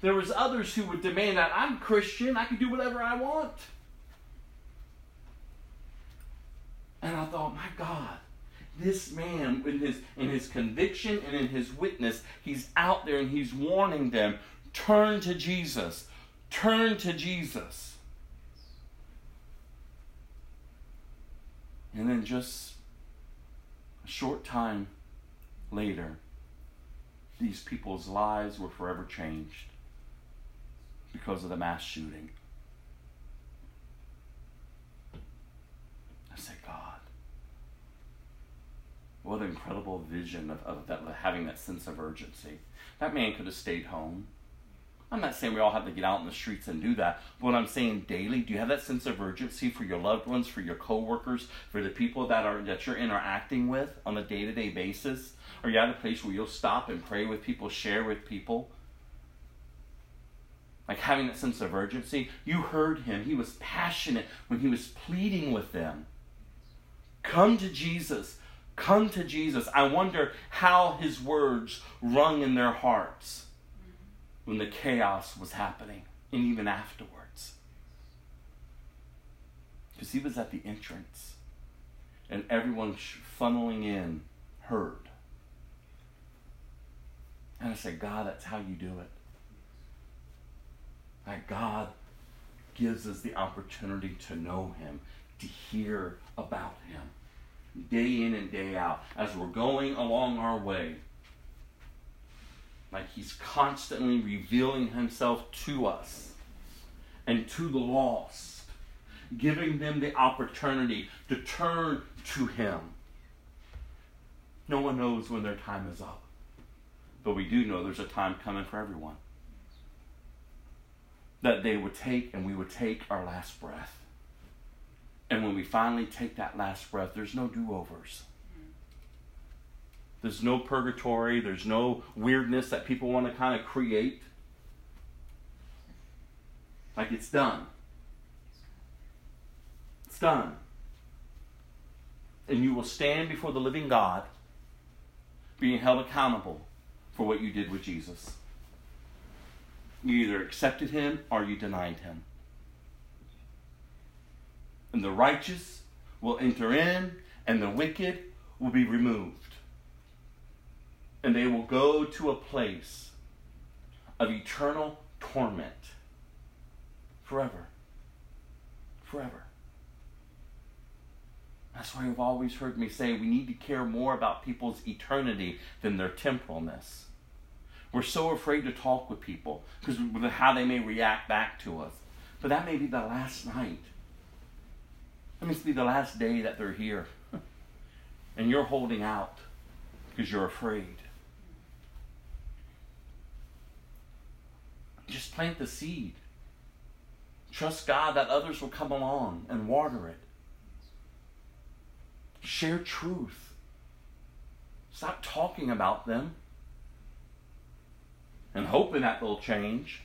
There was others who would demand that I'm Christian, I can do whatever I want. And I thought, my God, this man in his in his conviction and in his witness he's out there and he's warning them turn to jesus. Turn to jesus. And then just a short time later these people's lives were forever changed because of the mass shooting i say god what an incredible vision of, of that, having that sense of urgency. That man could have stayed home. I'm not saying we all have to get out in the streets and do that, but what I'm saying daily, do you have that sense of urgency for your loved ones, for your coworkers, for the people that are that you're interacting with on a day-to-day basis? Are you at a place where you'll stop and pray with people, share with people? Like having that sense of urgency. You heard him. He was passionate when he was pleading with them. Come to Jesus. Come to Jesus. I wonder how his words rung in their hearts when the chaos was happening and even afterwards. Because he was at the entrance and everyone funneling in heard. And I said, God, that's how you do it. That God gives us the opportunity to know him, to hear about him day in and day out as we're going along our way. Like he's constantly revealing himself to us and to the lost, giving them the opportunity to turn to him. No one knows when their time is up, but we do know there's a time coming for everyone. That they would take and we would take our last breath. And when we finally take that last breath, there's no do overs. There's no purgatory. There's no weirdness that people want to kind of create. Like it's done. It's done. And you will stand before the living God being held accountable for what you did with Jesus. You either accepted him or you denied him. And the righteous will enter in, and the wicked will be removed. And they will go to a place of eternal torment forever. Forever. That's why you've always heard me say we need to care more about people's eternity than their temporalness. We're so afraid to talk with people because of how they may react back to us. But that may be the last night. That may be the last day that they're here. and you're holding out because you're afraid. Just plant the seed. Trust God that others will come along and water it. Share truth. Stop talking about them and hoping that they'll change.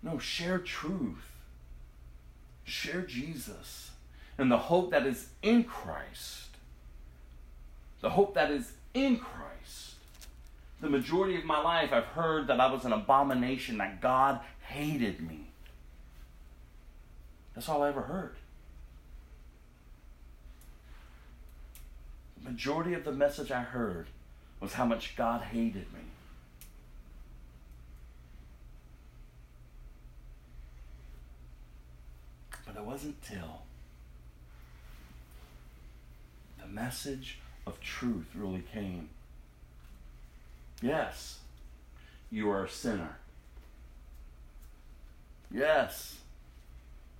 No, share truth. Share Jesus and the hope that is in Christ. The hope that is in Christ. The majority of my life, I've heard that I was an abomination, that God hated me. That's all I ever heard. The majority of the message I heard was how much God hated me. But it wasn't till the message of truth really came. Yes, you are a sinner. Yes,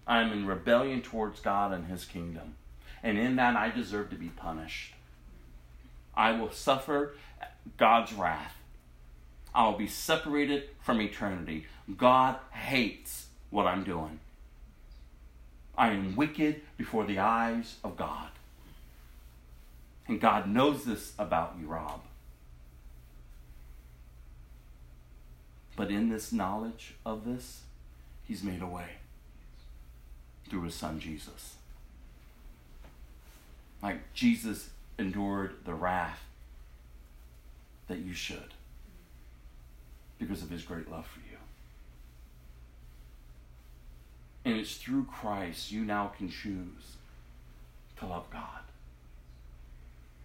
I am in rebellion towards God and His kingdom. And in that, I deserve to be punished. I will suffer God's wrath. I will be separated from eternity. God hates what I'm doing. I am wicked before the eyes of God. And God knows this about you, Rob. But in this knowledge of this, He's made a way through His Son Jesus. Like Jesus endured the wrath that you should because of His great love for you. And it's through Christ you now can choose to love God.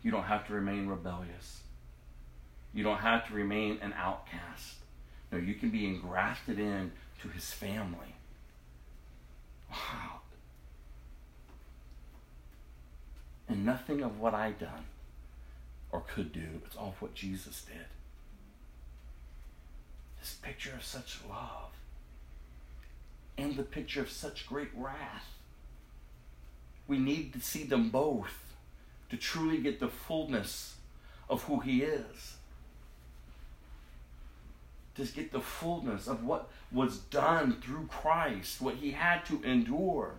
You don't have to remain rebellious. You don't have to remain an outcast. No, you can be engrafted in to his family. Wow. And nothing of what I done or could do, it's all what Jesus did. This picture of such love and the picture of such great wrath. We need to see them both to truly get the fullness of who He is. To get the fullness of what was done through Christ, what He had to endure,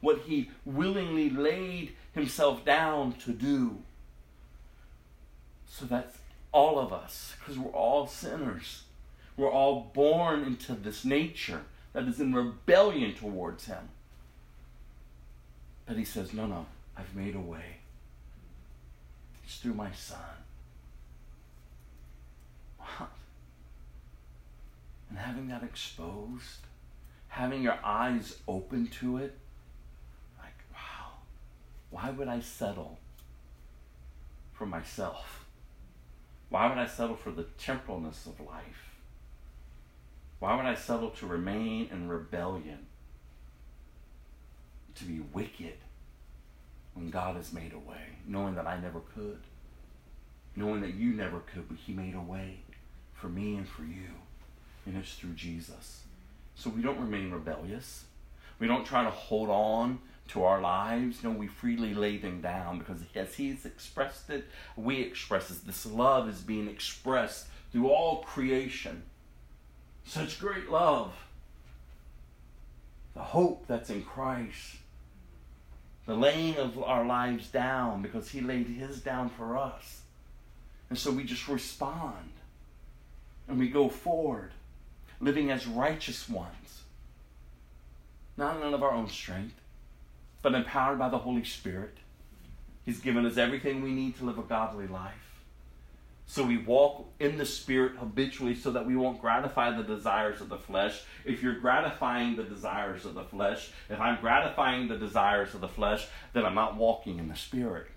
what He willingly laid Himself down to do. So that's all of us, because we're all sinners, we're all born into this nature that is in rebellion towards him. But he says, No, no, I've made a way. It's through my son. What? And having that exposed, having your eyes open to it, like, wow, why would I settle for myself? Why would I settle for the temporalness of life? Why would I settle to remain in rebellion? To be wicked when God has made a way, knowing that I never could, knowing that you never could, but He made a way for me and for you, and it's through Jesus. So we don't remain rebellious. We don't try to hold on to our lives. No, we freely lay them down because as He's expressed it, we express it. This love is being expressed through all creation such great love. The hope that's in Christ. The laying of our lives down because He laid His down for us. And so we just respond and we go forward, living as righteous ones, not none of our own strength, but empowered by the Holy Spirit. He's given us everything we need to live a godly life. So we walk in the Spirit habitually so that we won't gratify the desires of the flesh. If you're gratifying the desires of the flesh, if I'm gratifying the desires of the flesh, then I'm not walking in the Spirit.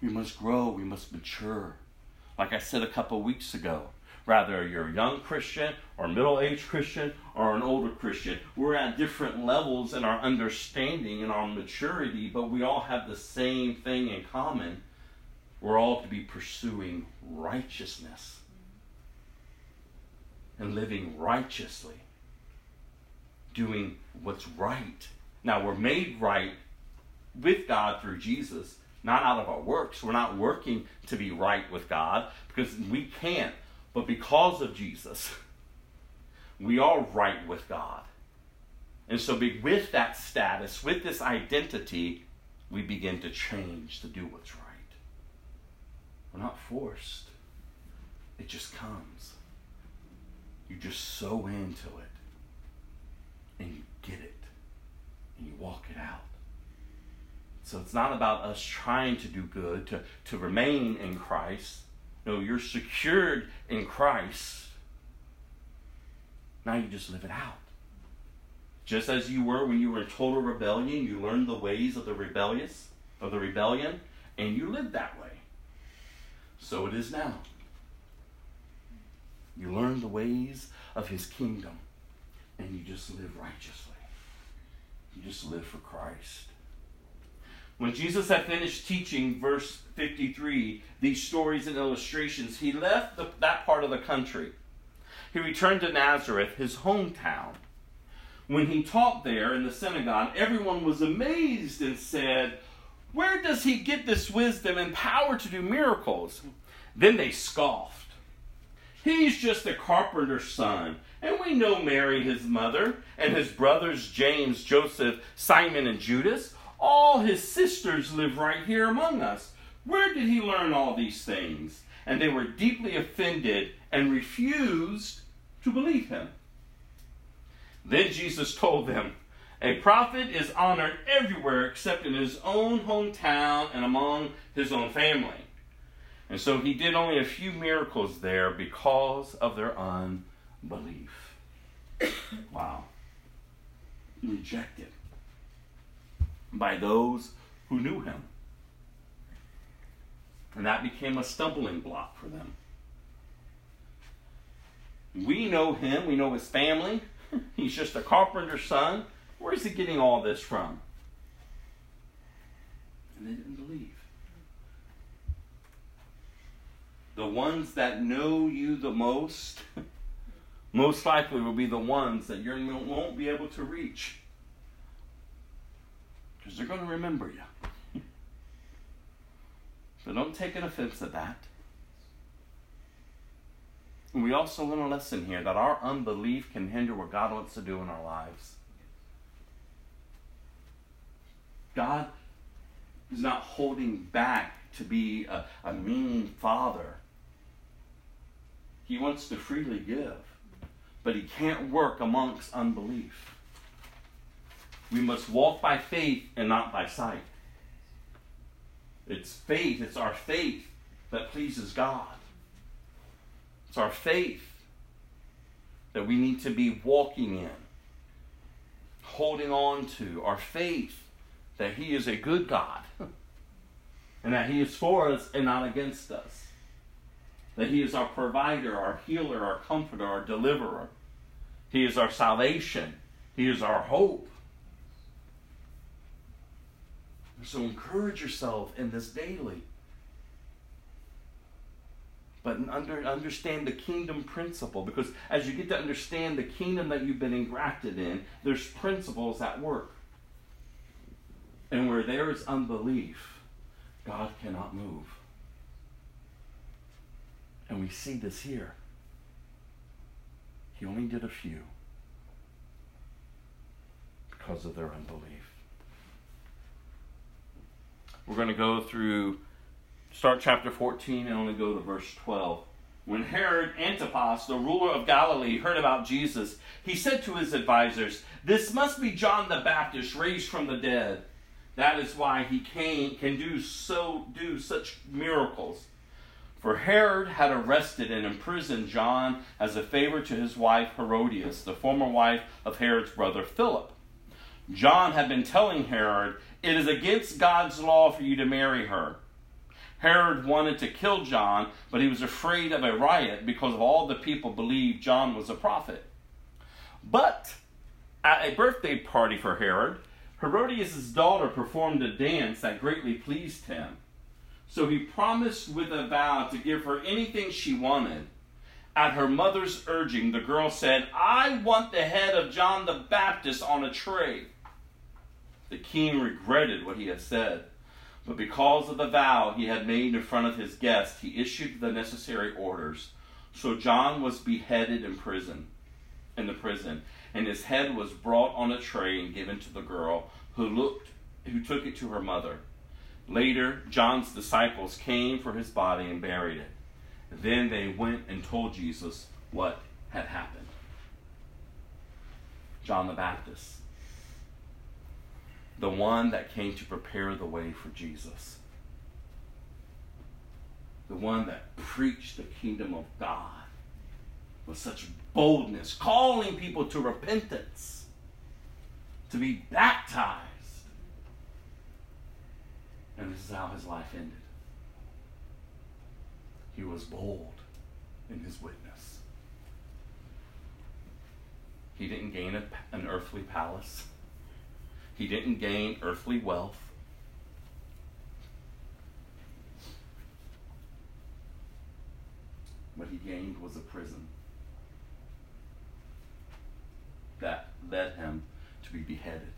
We must grow, we must mature. Like I said a couple weeks ago, Rather, you're a young Christian or middle aged Christian or an older Christian. We're at different levels in our understanding and our maturity, but we all have the same thing in common. We're all to be pursuing righteousness and living righteously, doing what's right. Now, we're made right with God through Jesus, not out of our works. We're not working to be right with God because we can't. But because of Jesus, we are right with God. And so, with that status, with this identity, we begin to change to do what's right. We're not forced, it just comes. You just sow into it, and you get it, and you walk it out. So, it's not about us trying to do good, to, to remain in Christ no, you're secured in Christ. Now you just live it out. Just as you were when you were in total rebellion, you learned the ways of the rebellious, of the rebellion, and you lived that way. So it is now. You learn the ways of his kingdom, and you just live righteously. You just live for Christ. When Jesus had finished teaching, verse 53, these stories and illustrations, he left the, that part of the country. He returned to Nazareth, his hometown. When he taught there in the synagogue, everyone was amazed and said, Where does he get this wisdom and power to do miracles? Then they scoffed. He's just a carpenter's son, and we know Mary, his mother, and his brothers James, Joseph, Simon, and Judas. All his sisters live right here among us. Where did he learn all these things? And they were deeply offended and refused to believe him. Then Jesus told them, A prophet is honored everywhere except in his own hometown and among his own family. And so he did only a few miracles there because of their unbelief. wow. Rejected by those who knew him. And that became a stumbling block for them. We know him, we know his family. He's just a carpenter's son. Where is he getting all this from? And they didn't believe. The ones that know you the most, most likely will be the ones that you won't be able to reach because they're going to remember you. so don't take an offense at that. And we also learn a lesson here that our unbelief can hinder what God wants to do in our lives. God is not holding back to be a, a mean father. He wants to freely give, but he can't work amongst unbelief. We must walk by faith and not by sight. It's faith, it's our faith that pleases God. It's our faith that we need to be walking in, holding on to, our faith that He is a good God and that He is for us and not against us. That He is our provider, our healer, our comforter, our deliverer. He is our salvation. He is our hope. So encourage yourself in this daily. But under, understand the kingdom principle because as you get to understand the kingdom that you've been engrafted in, there's principles at work. And where there is unbelief, God cannot move. And we see this here. He only did a few because of their unbelief. We're going to go through start chapter 14 and only go to verse 12. When Herod Antipas, the ruler of Galilee, heard about Jesus, he said to his advisers, This must be John the Baptist raised from the dead. That is why he came, can do so do such miracles. For Herod had arrested and imprisoned John as a favor to his wife Herodias, the former wife of Herod's brother Philip. John had been telling Herod, It is against God's law for you to marry her. Herod wanted to kill John, but he was afraid of a riot because of all the people believed John was a prophet. But at a birthday party for Herod, Herodias' daughter performed a dance that greatly pleased him. So he promised with a vow to give her anything she wanted. At her mother's urging, the girl said, I want the head of John the Baptist on a tray. The king regretted what he had said, but because of the vow he had made in front of his guests, he issued the necessary orders. So John was beheaded in prison, in the prison, and his head was brought on a tray and given to the girl, who looked, who took it to her mother. Later, John's disciples came for his body and buried it. Then they went and told Jesus what had happened. John the Baptist, the one that came to prepare the way for Jesus, the one that preached the kingdom of God with such boldness, calling people to repentance, to be baptized. And this is how his life ended. He was bold in his witness. He didn't gain a, an earthly palace. He didn't gain earthly wealth. What he gained was a prison that led him to be beheaded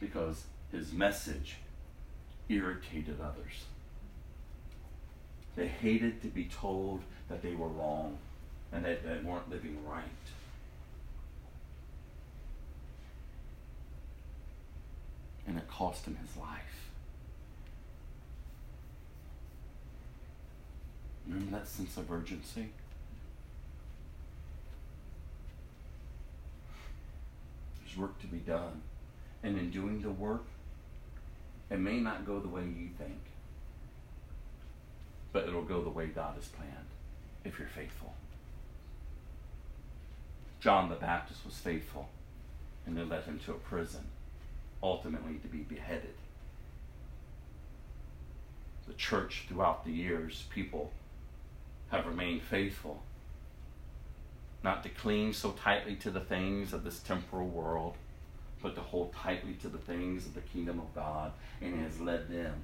because his message irritated others. They hated to be told that they were wrong and that they weren't living right. And it cost him his life. Remember that sense of urgency? There's work to be done. And in doing the work, it may not go the way you think, but it'll go the way God has planned if you're faithful. John the Baptist was faithful, and they led him to a prison, ultimately to be beheaded. The church, throughout the years, people have remained faithful, not to cling so tightly to the things of this temporal world but to hold tightly to the things of the kingdom of God, and has led them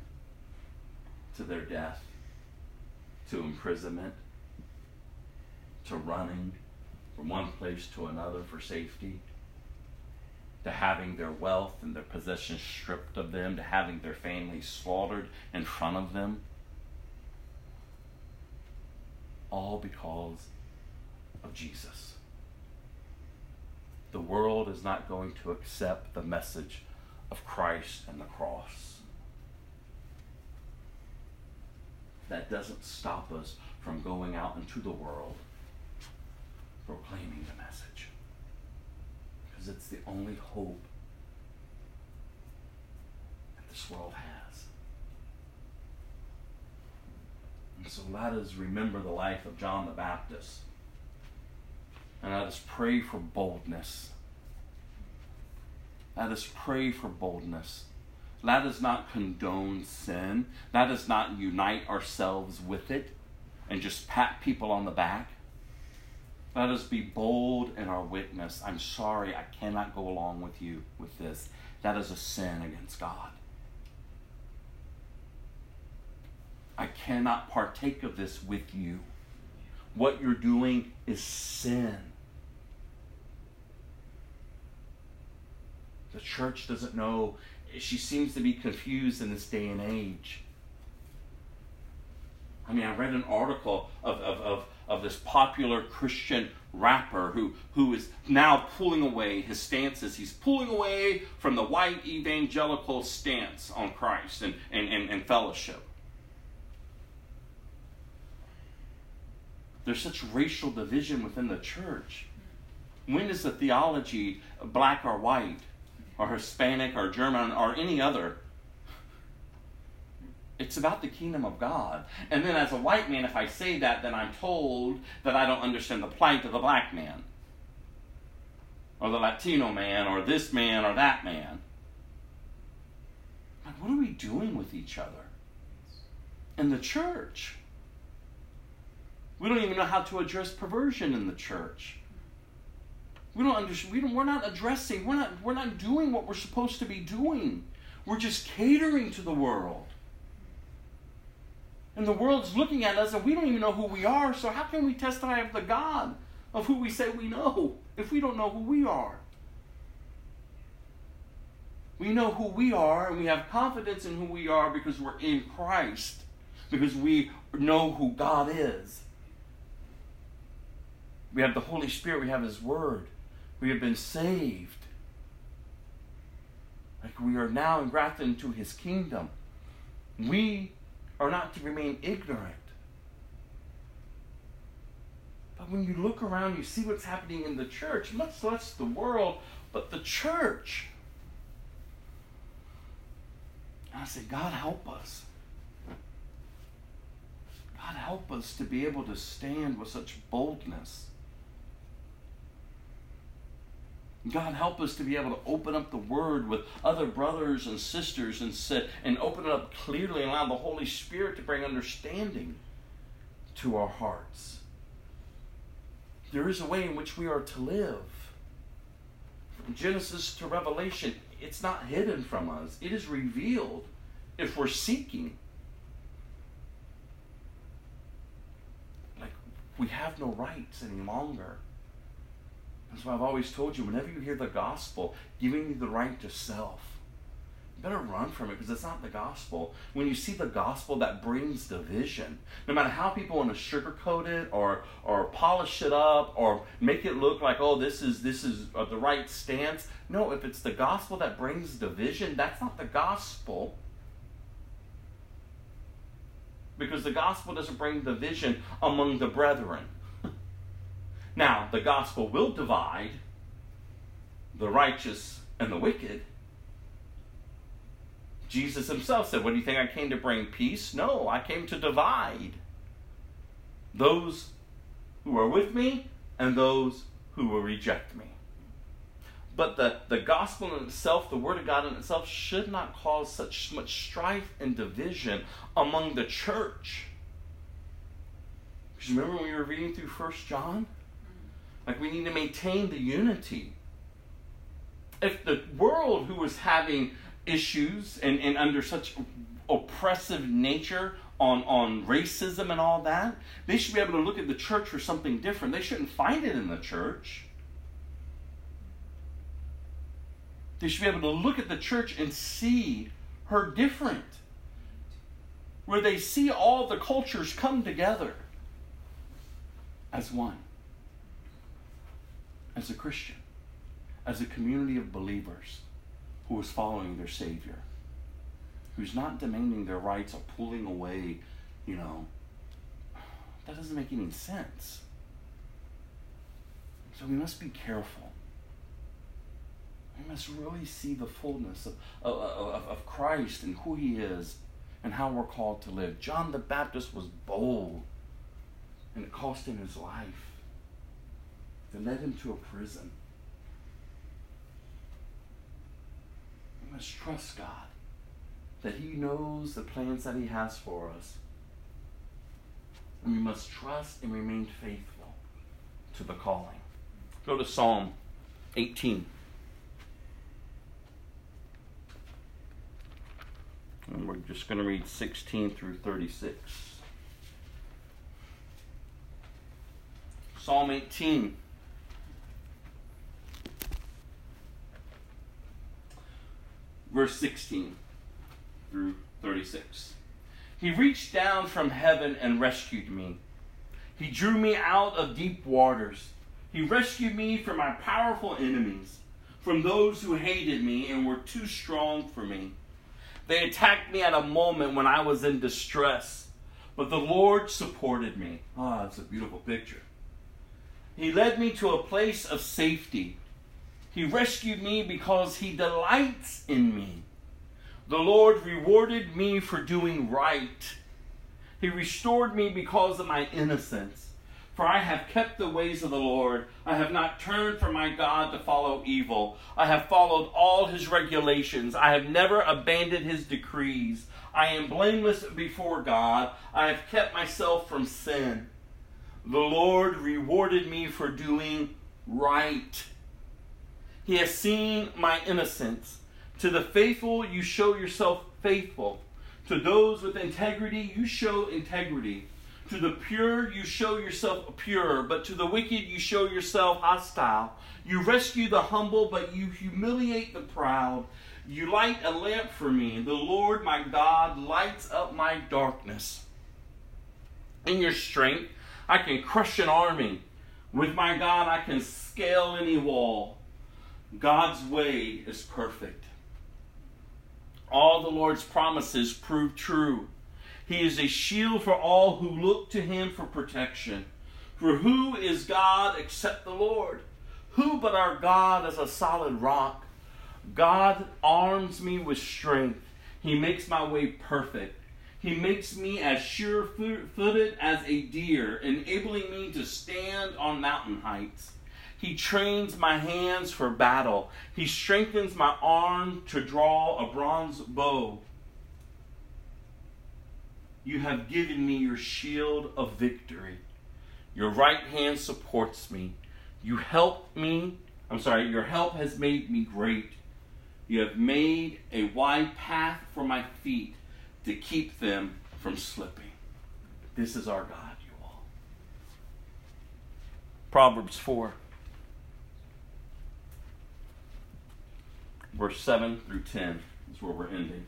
to their death, to imprisonment, to running from one place to another for safety, to having their wealth and their possessions stripped of them, to having their families slaughtered in front of them. All because of Jesus the world is not going to accept the message of Christ and the cross. That doesn't stop us from going out into the world proclaiming the message. Because it's the only hope that this world has. And so let us remember the life of John the Baptist and let us pray for boldness. Let us pray for boldness. Let us not condone sin. Let us not unite ourselves with it and just pat people on the back. Let us be bold in our witness. I'm sorry, I cannot go along with you with this. That is a sin against God. I cannot partake of this with you. What you're doing is sin. The church doesn't know. She seems to be confused in this day and age. I mean, I read an article of, of, of, of this popular Christian rapper who, who is now pulling away his stances. He's pulling away from the white evangelical stance on Christ and, and, and, and fellowship. There's such racial division within the church. When is the theology black or white, or Hispanic or German or any other? It's about the kingdom of God. And then, as a white man, if I say that, then I'm told that I don't understand the plight of the black man, or the Latino man, or this man, or that man. What are we doing with each other? In the church. We don't even know how to address perversion in the church. We don't understand. We don't, we're not addressing. We're not. We're not doing what we're supposed to be doing. We're just catering to the world. And the world's looking at us and we don't even know who we are, so how can we testify of the God of who we say we know if we don't know who we are? We know who we are and we have confidence in who we are because we're in Christ, because we know who God is. We have the Holy Spirit, we have His Word, we have been saved. Like we are now engrafted into His kingdom. We are not to remain ignorant. But when you look around, you see what's happening in the church, much less the world, but the church. And I say, God, help us. God, help us to be able to stand with such boldness God help us to be able to open up the Word with other brothers and sisters and sit and open it up clearly and allow the Holy Spirit to bring understanding to our hearts. There is a way in which we are to live. From Genesis to Revelation, it's not hidden from us. It is revealed if we're seeking. Like we have no rights any longer that's why I've always told you whenever you hear the gospel giving you the right to self, you better run from it because it's not the gospel. When you see the gospel that brings division, no matter how people want to sugarcoat it or or polish it up or make it look like oh this is this is uh, the right stance. No, if it's the gospel that brings division, that's not the gospel. Because the gospel doesn't bring division among the brethren. Now, the gospel will divide the righteous and the wicked. Jesus himself said, What do you think I came to bring peace? No, I came to divide those who are with me and those who will reject me. But the, the gospel in itself, the word of God in itself, should not cause such much strife and division among the church. Because remember when we were reading through First John? Like we need to maintain the unity. If the world who was having issues and, and under such oppressive nature on, on racism and all that, they should be able to look at the church for something different. They shouldn't find it in the church. They should be able to look at the church and see her different. Where they see all the cultures come together as one as a Christian, as a community of believers who is following their Savior, who's not demanding their rights or pulling away, you know, that doesn't make any sense. So we must be careful. We must really see the fullness of, of, of, Christ and who He is and how we're called to live. John the Baptist was bold, and it cost him his life that led him to a prison. We must trust God that He knows the plans that He has for us. And we must trust and remain faithful to the calling. Go to Psalm 18. And we're just going to read 16 through 36. Psalm 18. Verse 16 through 36. He reached down from heaven and rescued me. He drew me out of deep waters. He rescued me from my powerful enemies, from those who hated me and were too strong for me. They attacked me at a moment when I was in distress, but the Lord supported me. Ah, oh, it's a beautiful picture. He led me to a place of safety. He rescued me because he delights in me. The Lord rewarded me for doing right. He restored me because of my innocence. For I have kept the ways of the Lord. I have not turned from my God to follow evil. I have followed all his regulations. I have never abandoned his decrees. I am blameless before God. I have kept myself from sin. The Lord rewarded me for doing right. He has seen my innocence. To the faithful, you show yourself faithful. To those with integrity, you show integrity. To the pure, you show yourself pure, but to the wicked, you show yourself hostile. You rescue the humble, but you humiliate the proud. You light a lamp for me. The Lord my God lights up my darkness. In your strength, I can crush an army. With my God, I can scale any wall. God's way is perfect. All the Lord's promises prove true. He is a shield for all who look to him for protection. For who is God except the Lord? Who but our God is a solid rock? God arms me with strength. He makes my way perfect. He makes me as sure footed as a deer, enabling me to stand on mountain heights. He trains my hands for battle. He strengthens my arm to draw a bronze bow. You have given me your shield of victory. Your right hand supports me. You help me. I'm sorry, your help has made me great. You have made a wide path for my feet to keep them from slipping. This is our God, you all. Proverbs 4. Verse 7 through 10 is where we're ending.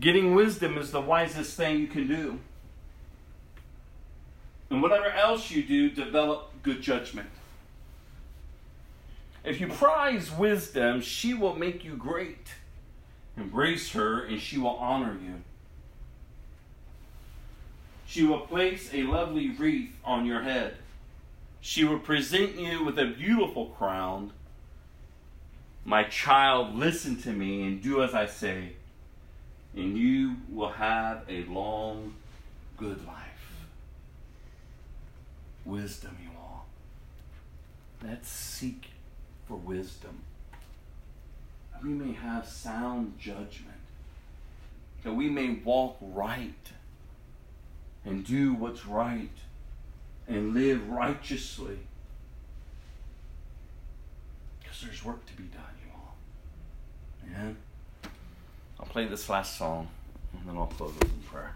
Getting wisdom is the wisest thing you can do. And whatever else you do, develop good judgment. If you prize wisdom, she will make you great. Embrace her, and she will honor you. She will place a lovely wreath on your head. She will present you with a beautiful crown. My child, listen to me and do as I say, and you will have a long, good life. Wisdom, you all. Let's seek for wisdom. We may have sound judgment, that we may walk right and do what's right and live righteously. Because there's work to be done, you all. Yeah? I'll play this last song and then I'll close with in prayer.